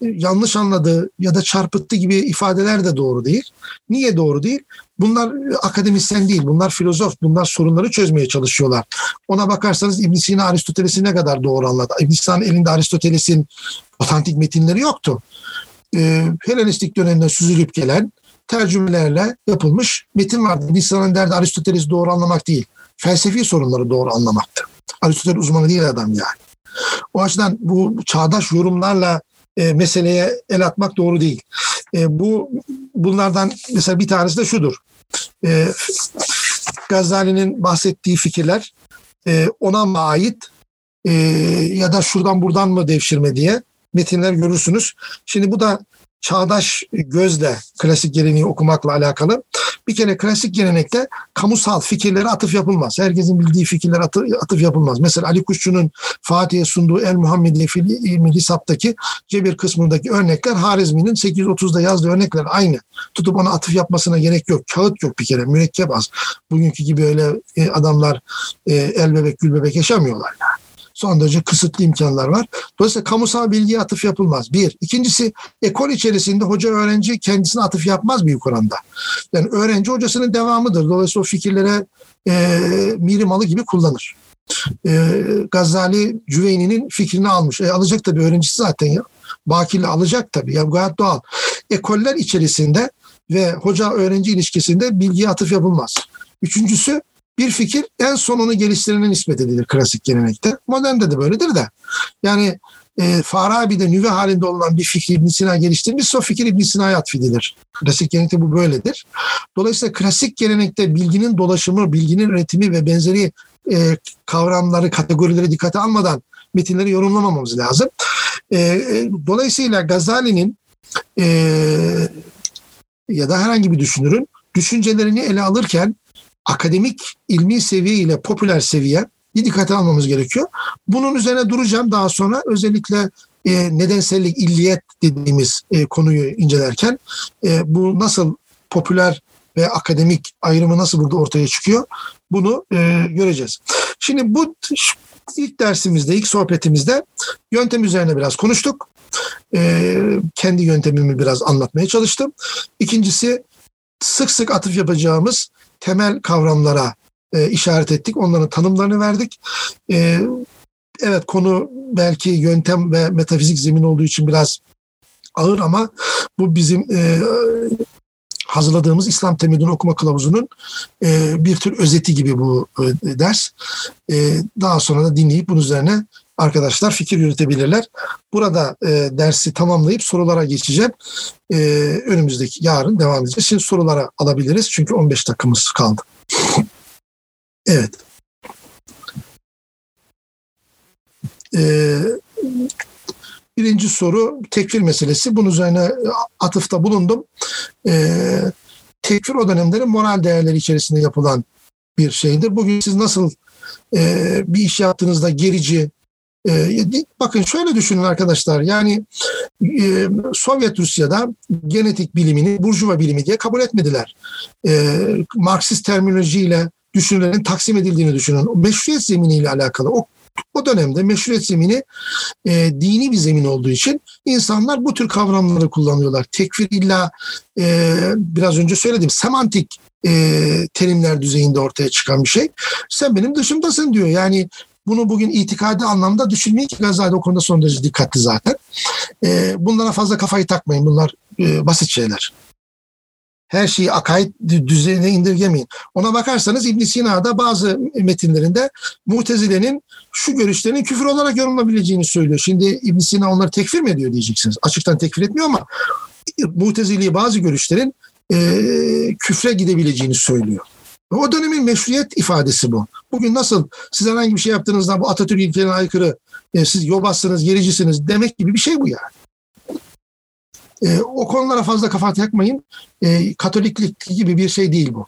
yanlış anladı ya da çarpıttı gibi ifadeler de doğru değil. Niye doğru değil? Bunlar akademisyen değil, bunlar filozof, bunlar sorunları çözmeye çalışıyorlar. Ona bakarsanız İbn Sina Aristoteles'i ne kadar doğru anladı? İbn Sina'nın elinde Aristoteles'in otantik metinleri yoktu. Ee, Helenistik dönemde süzülüp gelen tercümelerle yapılmış metin vardı. İbn Sina'nın derdi Aristoteles'i doğru anlamak değil, felsefi sorunları doğru anlamaktı. Aristoteles uzmanı değil adam yani. O açıdan bu çağdaş yorumlarla e, meseleye el atmak doğru değil. E, bu bunlardan mesela bir tanesi de şudur. E, Gazali'nin bahsettiği fikirler e, ona mı ait e, ya da şuradan buradan mı devşirme diye metinler görürsünüz. Şimdi bu da çağdaş gözle klasik geleneği okumakla alakalı. Bir kere klasik gelenekte kamusal fikirlere atıf yapılmaz. Herkesin bildiği fikirlere atı, atıf yapılmaz. Mesela Ali Kuşçu'nun Fatih'e sunduğu El Muhammediye Filmi Hisap'taki cebir kısmındaki örnekler Harizmi'nin 830'da yazdığı örnekler aynı. Tutup ona atıf yapmasına gerek yok. Kağıt yok bir kere. Mürekkep az. Bugünkü gibi öyle e, adamlar e, el bebek gül bebek yaşamıyorlar yani son derece kısıtlı imkanlar var. Dolayısıyla kamusal bilgiye atıf yapılmaz. Bir. İkincisi ekol içerisinde hoca öğrenci kendisine atıf yapmaz büyük oranda. Yani öğrenci hocasının devamıdır. Dolayısıyla o fikirlere e, miri malı gibi kullanır. E, Gazali Cüveyni'nin fikrini almış. E, alacak tabii öğrencisi zaten ya. Bakirle alacak tabii. Ya gayet doğal. Ekoller içerisinde ve hoca öğrenci ilişkisinde bilgiye atıf yapılmaz. Üçüncüsü bir fikir en sonunu geliştirene nispet edilir klasik gelenekte. Modernde de böyledir de. Yani e, Farabi'de nüve halinde olan bir fikri İbn Sina geliştirmişse o fikir İbn Sina'ya atfedilir. Klasik gelenekte bu böyledir. Dolayısıyla klasik gelenekte bilginin dolaşımı, bilginin üretimi ve benzeri e, kavramları, kategorileri dikkate almadan metinleri yorumlamamamız lazım. E, e, dolayısıyla Gazali'nin e, ya da herhangi bir düşünürün düşüncelerini ele alırken akademik ilmi seviye ile popüler seviye dikkate almamız gerekiyor. Bunun üzerine duracağım daha sonra özellikle e, nedensellik, illiyet dediğimiz e, konuyu incelerken e, bu nasıl popüler ve akademik ayrımı nasıl burada ortaya çıkıyor bunu e, göreceğiz. Şimdi bu ilk dersimizde, ilk sohbetimizde yöntem üzerine biraz konuştuk. E, kendi yöntemimi biraz anlatmaya çalıştım. İkincisi sık sık atıf yapacağımız temel kavramlara e, işaret ettik. Onların tanımlarını verdik. E, evet konu belki yöntem ve metafizik zemin olduğu için biraz ağır ama bu bizim e, hazırladığımız İslam Temelini Okuma Kılavuzu'nun e, bir tür özeti gibi bu e, ders. E, daha sonra da dinleyip bunun üzerine arkadaşlar fikir yürütebilirler. Burada e, dersi tamamlayıp sorulara geçeceğim. E, önümüzdeki yarın devam edeceğiz. Şimdi sorulara alabiliriz çünkü 15 dakikamız kaldı. evet. E, birinci soru tekfir meselesi. Bunun üzerine atıfta bulundum. E, tekfir o dönemlerin moral değerleri içerisinde yapılan bir şeydir. Bugün siz nasıl e, bir iş yaptığınızda gerici, ee, bakın şöyle düşünün arkadaşlar yani e, Sovyet Rusya'da genetik bilimini burjuva bilimi diye kabul etmediler. E, Marksist terminolojiyle düşünülerin taksim edildiğini düşünün. Meşruiyet zeminiyle alakalı o o dönemde meşruiyet zemini e, dini bir zemin olduğu için insanlar bu tür kavramları kullanıyorlar. Tekfir illa e, biraz önce söyledim semantik e, terimler düzeyinde ortaya çıkan bir şey. Sen benim dışımdasın diyor. Yani bunu bugün itikadi anlamda düşünmeyin ki Gazali o konuda son derece dikkatli zaten. E, bunlara fazla kafayı takmayın. Bunlar e, basit şeyler. Her şeyi akaid düzeyine indirgemeyin. Ona bakarsanız İbn Sina'da bazı metinlerinde Mutezile'nin şu görüşlerin küfür olarak yorumlanabileceğini söylüyor. Şimdi İbn Sina onları tekfir mi ediyor diyeceksiniz. Açıktan tekfir etmiyor ama Mutezili bazı görüşlerin e, küfre gidebileceğini söylüyor. O dönemin meşruiyet ifadesi bu. Bugün nasıl siz herhangi bir şey yaptığınızda bu Atatürk ilkelerine aykırı, e, siz yobazsınız, gericisiniz demek gibi bir şey bu yani. E, o konulara fazla kafa takmayın. E, Katoliklik gibi bir şey değil bu.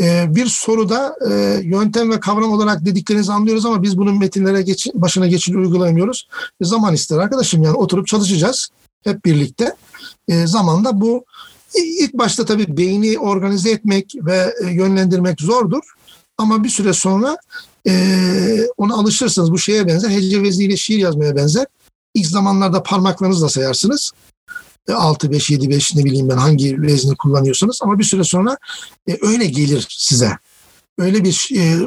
E, bir soruda e, yöntem ve kavram olarak dediklerinizi anlıyoruz ama biz bunun metinlere geç, başına geçince uygulayamıyoruz. E, zaman ister arkadaşım yani oturup çalışacağız hep birlikte. E, zamanda bu ilk başta tabii beyni organize etmek ve e, yönlendirmek zordur. Ama bir süre sonra e, ona alışırsınız. Bu şeye benzer. Hece vezniyle şiir yazmaya benzer. İlk zamanlarda parmaklarınızla sayarsınız. 6, 5, 7, 5 ne bileyim ben hangi vezni kullanıyorsunuz ama bir süre sonra e, öyle gelir size. Öyle bir e,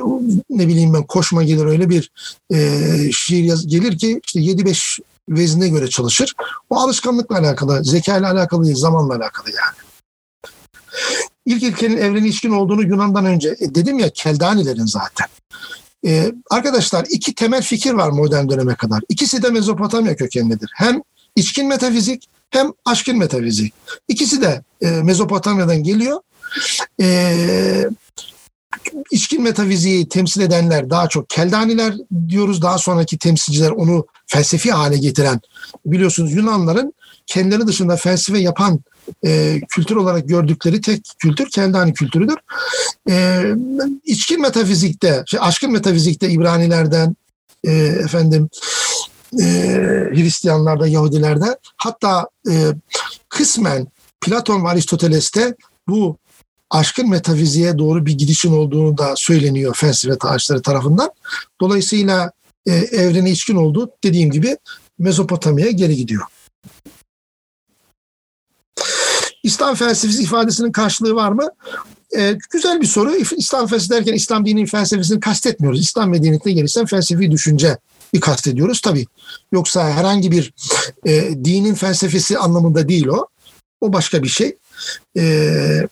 ne bileyim ben koşma gelir öyle bir e, şiir yaz, gelir ki işte 7-5 vezine göre çalışır. O alışkanlıkla alakalı, zeka ile alakalı değil, zamanla alakalı yani. İlk ilkenin evreni içkin olduğunu Yunan'dan önce e, dedim ya Keldanilerin zaten. Ee, arkadaşlar iki temel fikir var modern döneme kadar. İkisi de Mezopotamya kökenlidir. Hem içkin metafizik hem aşkın metafizik. İkisi de e, Mezopotamya'dan geliyor. E, içkin metafiziği temsil edenler daha çok Keldaniler diyoruz. Daha sonraki temsilciler onu felsefi hale getiren biliyorsunuz Yunanların kendileri dışında felsefe yapan e, kültür olarak gördükleri tek kültür Keldani kültürüdür. E, içkin metafizikte, şey, aşkın metafizikte İbranilerden e, efendim e, Hristiyanlarda, Yahudilerde hatta e, kısmen Platon ve Aristoteles'te bu aşkın metafiziğe doğru bir gidişin olduğunu da söyleniyor felsefe tarihçileri tarafından. Dolayısıyla e, evrene içkin olduğu dediğim gibi Mezopotamya'ya geri gidiyor. İslam felsefesi ifadesinin karşılığı var mı? Ee, güzel bir soru. İslam felsefesi derken İslam dininin felsefesini kastetmiyoruz. İslam medeniyetine gelirsen felsefi düşünce bir kastediyoruz tabii. Yoksa herhangi bir e, dinin felsefesi anlamında değil o. O başka bir şey. E,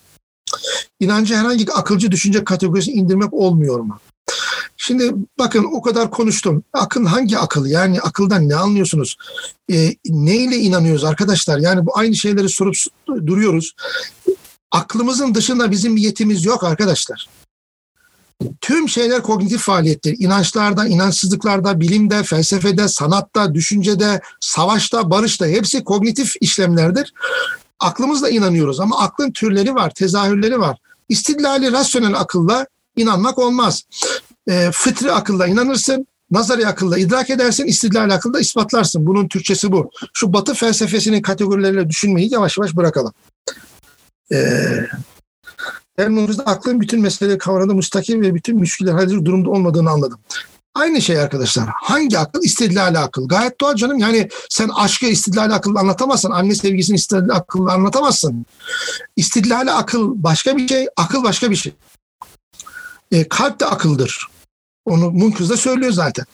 inancı herhangi bir akılcı düşünce kategorisine indirmek olmuyor mu? Şimdi bakın o kadar konuştum. Akıl hangi akıl? Yani akıldan ne anlıyorsunuz? E, neyle inanıyoruz arkadaşlar? Yani bu aynı şeyleri sorup duruyoruz. Aklımızın dışında bizim bir yetimiz yok arkadaşlar. Tüm şeyler kognitif faaliyettir. İnançlarda, inançsızlıklarda, bilimde, felsefede, sanatta, düşüncede, savaşta, barışta hepsi kognitif işlemlerdir. Aklımızla inanıyoruz ama aklın türleri var, tezahürleri var. İstidlali, rasyonel akılla inanmak olmaz. E, fıtri akılla inanırsın, nazari akılla idrak edersin, istidlal akılla ispatlarsın. Bunun Türkçesi bu. Şu batı felsefesinin kategorileriyle düşünmeyi yavaş yavaş bırakalım. Ee, aklın bütün meseleleri kavramda müstakil ve bütün müşkiller hazır durumda olmadığını anladım. Aynı şey arkadaşlar. Hangi akıl? İstidlali akıl. Gayet doğal canım. Yani sen aşkı istidlali akıl anlatamazsın. Anne sevgisini istidlali akıl anlatamazsın. İstidlali akıl başka bir şey, akıl başka bir şey. E, kalp de akıldır. Onu Munkız da söylüyor zaten.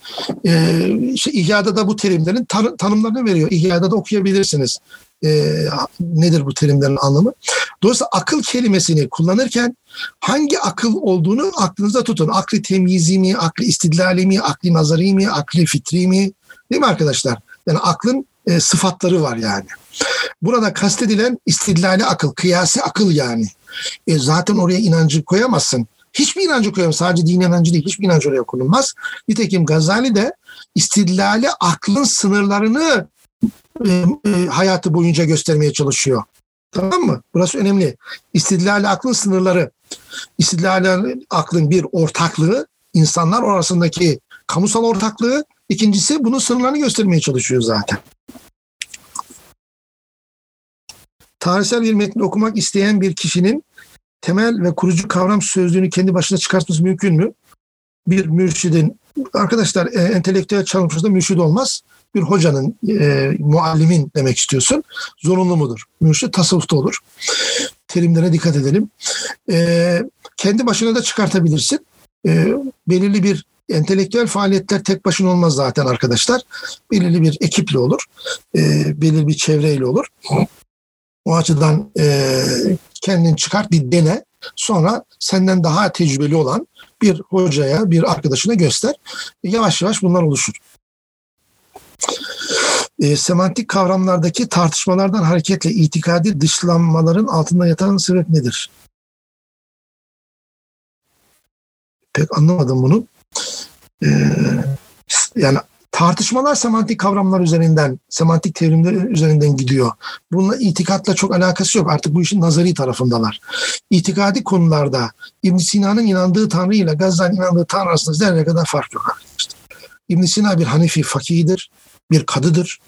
Ee, işte İhya'da da bu terimlerin tan- tanımlarını veriyor. İhya'da da okuyabilirsiniz. Ee, nedir bu terimlerin anlamı? Dolayısıyla akıl kelimesini kullanırken hangi akıl olduğunu aklınızda tutun. Akli temyizi mi, akli istidlali mi, akli nazari mi, akli fitri mi? Değil mi arkadaşlar? Yani aklın e, sıfatları var yani. Burada kastedilen istidlali akıl, kıyasi akıl yani. E, zaten oraya inancı koyamazsın. Hiçbir inancı koyamaz. Sadece din inancı değil. Hiçbir inancı oraya konulmaz. Nitekim Gazali de istidlali aklın sınırlarını e, e, hayatı boyunca göstermeye çalışıyor. Tamam mı? Burası önemli. İstidlali aklın sınırları. İstidlali aklın bir ortaklığı, insanlar arasındaki kamusal ortaklığı. İkincisi bunun sınırlarını göstermeye çalışıyor zaten. Tarihsel bir metni okumak isteyen bir kişinin temel ve kurucu kavram sözlüğünü kendi başına çıkartması mümkün mü? Bir mürşidin, arkadaşlar e, entelektüel çalışmada mürşid olmaz. Bir hocanın, e, muallimin demek istiyorsun. Zorunlu mudur? Mürşid tasavvufta olur. Terimlere dikkat edelim. E, kendi başına da çıkartabilirsin. e, belirli bir entelektüel faaliyetler tek başına olmaz zaten arkadaşlar. Belirli bir ekiple olur. E, belirli bir çevreyle olur. O açıdan e, kendin çıkart bir dene. Sonra senden daha tecrübeli olan bir hocaya, bir arkadaşına göster. Yavaş yavaş bunlar oluşur. E, semantik kavramlardaki tartışmalardan hareketle itikadi dışlanmaların altında yatan sebep nedir? Pek anlamadım bunu. E, yani tartışmalar semantik kavramlar üzerinden, semantik terimler üzerinden gidiyor. Bununla itikatla çok alakası yok. Artık bu işin nazari tarafındalar. İtikadi konularda İbn Sina'nın inandığı Tanrı ile Gazali'nin inandığı Tanrı arasında zerre kadar fark yok arkadaşlar. İbn Sina bir Hanefi fakihidir, bir kadıdır.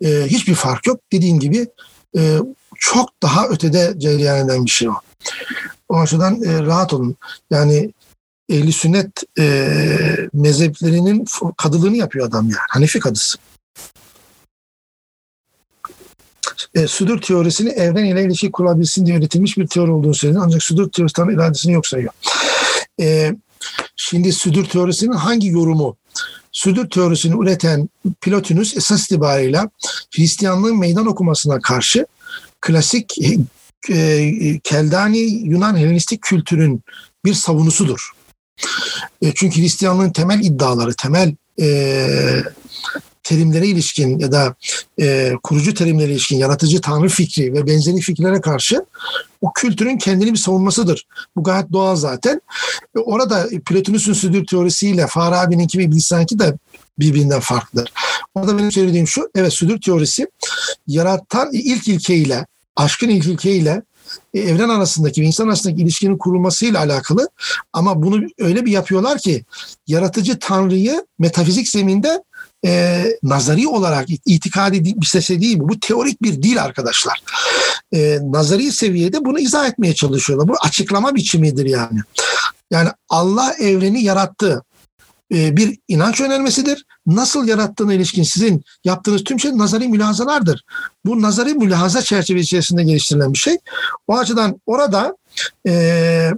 Ee, hiçbir fark yok. Dediğim gibi e, çok daha ötede cereyan eden bir şey o. O açıdan e, rahat olun. Yani ehli sünnet e, mezheplerinin kadılığını yapıyor adam yani. Hanefi kadısı. E, sudur teorisini evren ile ilişki kurabilsin diye üretilmiş bir teori olduğunu söyledi. Ancak sudur teorisi Tanrı iradesini yok sayıyor. E, şimdi sudur teorisinin hangi yorumu? Sudur teorisini üreten Plotinus esas itibariyle Hristiyanlığın meydan okumasına karşı klasik e, e, Keldani Yunan Helenistik kültürün bir savunusudur. E, çünkü Hristiyanlığın temel iddiaları, temel e, terimlere ilişkin ya da e, kurucu terimlere ilişkin yaratıcı tanrı fikri ve benzeri fikirlere karşı o kültürün kendini bir savunmasıdır. Bu gayet doğal zaten. E, orada Platonus'un südür teorisiyle Farabi'ninki ve İbn de birbirinden farklıdır. Orada benim söylediğim şu, evet südür teorisi yaratan ilk ilkeyle, aşkın ilk ilkeyle evren arasındaki ve insan arasındaki ilişkinin kurulmasıyla alakalı ama bunu öyle bir yapıyorlar ki yaratıcı Tanrı'yı metafizik zeminde e, nazari olarak itikadi bir sese değil bu. Bu teorik bir dil arkadaşlar. E, nazari seviyede bunu izah etmeye çalışıyorlar. Bu açıklama biçimidir yani. Yani Allah evreni yarattı. E, bir inanç önermesidir. Nasıl yarattığına ilişkin sizin yaptığınız tüm şey nazari mülazalardır. Bu nazari mülahaza çerçevesi içerisinde geliştirilen bir şey. O açıdan orada e,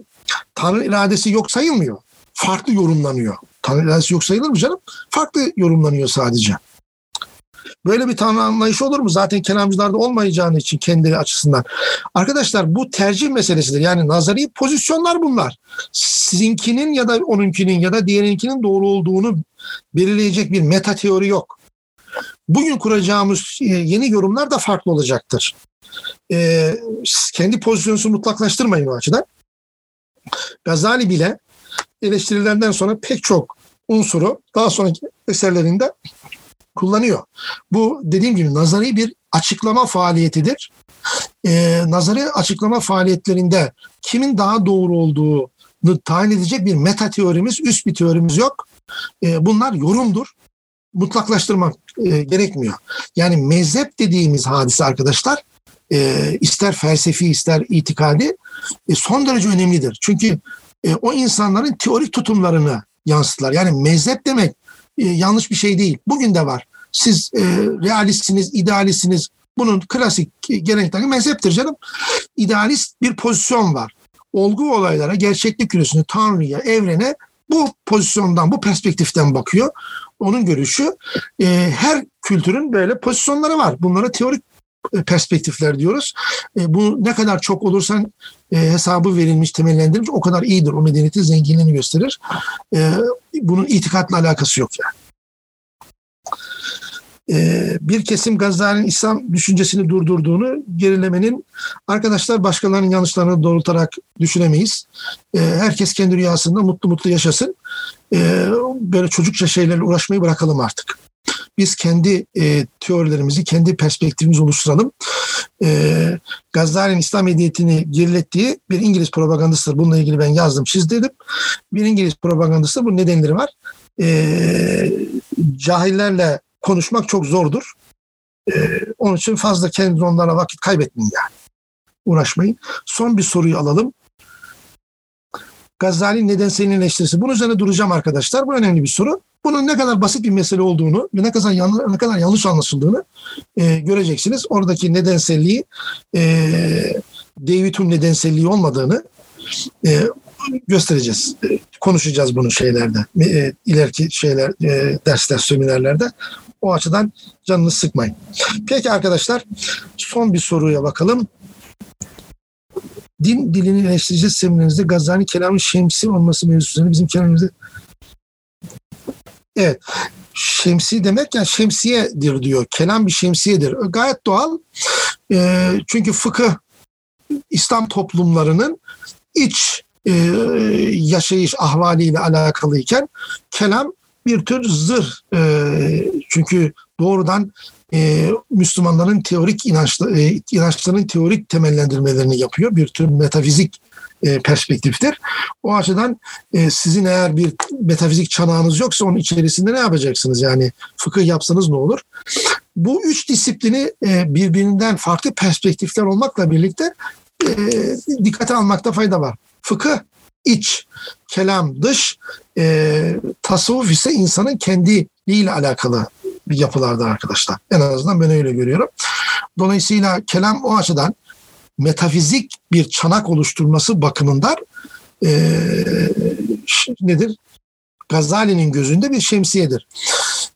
Tanrı iradesi yok sayılmıyor. Farklı yorumlanıyor. Tanrı iradesi yok sayılır mı canım? Farklı yorumlanıyor sadece. Böyle bir tanrı anlayışı olur mu? Zaten kelamcılarda olmayacağını için kendileri açısından. Arkadaşlar bu tercih meselesidir. Yani nazari pozisyonlar bunlar. Sizinkinin ya da onunkinin ya da diğerinkinin doğru olduğunu belirleyecek bir meta teori yok. Bugün kuracağımız e, yeni yorumlar da farklı olacaktır. Ee, kendi pozisyonunuzu mutlaklaştırmayın o açıdan. Gazali bile eleştirilerden sonra pek çok unsuru daha sonraki eserlerinde kullanıyor. Bu dediğim gibi nazari bir açıklama faaliyetidir. Ee, nazari açıklama faaliyetlerinde kimin daha doğru olduğunu tayin edecek bir meta teorimiz, üst bir teorimiz yok. Ee, bunlar yorumdur. Mutlaklaştırmak e, gerekmiyor. Yani mezhep dediğimiz hadise arkadaşlar e, ister felsefi ister itikadi e, son derece önemlidir. Çünkü e, o insanların teorik tutumlarını yansıtlar. Yani mezhep demek e, yanlış bir şey değil. Bugün de var. Siz e, realistsiniz, idealistsiniz. Bunun klasik gelenekleri mezheptir canım. İdealist bir pozisyon var. Olgu olaylara, gerçeklik küresine, Tanrı'ya, evrene bu pozisyondan, bu perspektiften bakıyor. Onun görüşü e, her kültürün böyle pozisyonları var. Bunlara teorik e, perspektifler diyoruz. E, bu ne kadar çok olursan e, hesabı verilmiş, temellendirilmiş o kadar iyidir. O medeniyetin zenginliğini gösterir. E, bunun itikatla alakası yok yani. E, bir kesim Gazali'nin İslam düşüncesini durdurduğunu gerilemenin arkadaşlar başkalarının yanlışlarını doğrultarak düşünemeyiz. E, herkes kendi rüyasında mutlu mutlu yaşasın. E, böyle çocukça şeylerle uğraşmayı bırakalım artık biz kendi e, teorilerimizi, kendi perspektifimizi oluşturalım. E, Gazali'nin İslam medeniyetini gerilettiği bir İngiliz propagandasıdır. Bununla ilgili ben yazdım, çizdirdim. Bir İngiliz propagandası bu nedenleri var. E, cahillerle konuşmak çok zordur. E, onun için fazla kendi onlara vakit kaybetmeyin yani. Uğraşmayın. Son bir soruyu alalım. Gazali nedenselliğin eleştirisi. Bunun üzerine duracağım arkadaşlar. Bu önemli bir soru bunun ne kadar basit bir mesele olduğunu ve ne kadar yanlış, ne kadar yanlış anlaşıldığını e, göreceksiniz. Oradaki nedenselliği e, David Hume nedenselliği olmadığını e, göstereceğiz. Konuşacağız bunu şeylerde. E, ileriki şeyler e, dersler, seminerlerde. O açıdan canını sıkmayın. Peki arkadaşlar son bir soruya bakalım. Din dilini eleştireceğiz seminerinizde Gazali kelamı şemsi olması mevzusunda bizim kelamımızda Evet. Şemsi demek yani şemsiyedir diyor. Kelam bir şemsiyedir. Gayet doğal. E, çünkü fıkıh İslam toplumlarının iç e, yaşayış ahvaliyle alakalıyken kelam bir tür zırh. E, çünkü doğrudan e, Müslümanların teorik inançlı, e, inançlarının teorik temellendirmelerini yapıyor. Bir tür metafizik e, perspektiftir. O açıdan e, sizin eğer bir metafizik çanağınız yoksa onun içerisinde ne yapacaksınız? Yani fıkıh yapsanız ne olur? Bu üç disiplini e, birbirinden farklı perspektifler olmakla birlikte e, dikkate almakta fayda var. Fıkıh iç, kelam dış, e, tasavvuf ise insanın kendiliğiyle alakalı bir yapılarda arkadaşlar. En azından ben öyle görüyorum. Dolayısıyla kelam o açıdan metafizik bir çanak oluşturması bakımından e, nedir? Gazali'nin gözünde bir şemsiyedir.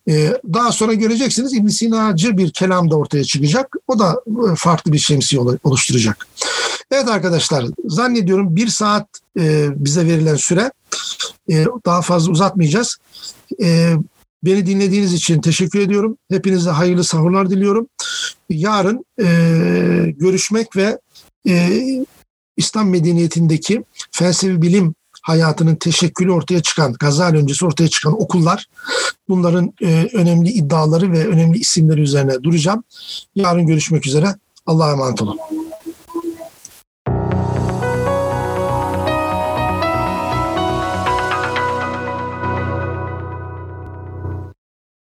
Ee, daha sonra göreceksiniz İbn Sina'cı bir kelam da ortaya çıkacak. O da e, farklı bir şemsiye oluşturacak. Evet arkadaşlar zannediyorum bir saat e, bize verilen süre. E, daha fazla uzatmayacağız. E, beni dinlediğiniz için teşekkür ediyorum. Hepinize hayırlı sahurlar diliyorum. Yarın e, görüşmek ve e, İslam medeniyetindeki felsefi bilim hayatının teşekkülü ortaya çıkan, Gazali öncesi ortaya çıkan okullar, bunların e, önemli iddiaları ve önemli isimleri üzerine duracağım. Yarın görüşmek üzere. Allah'a emanet olun.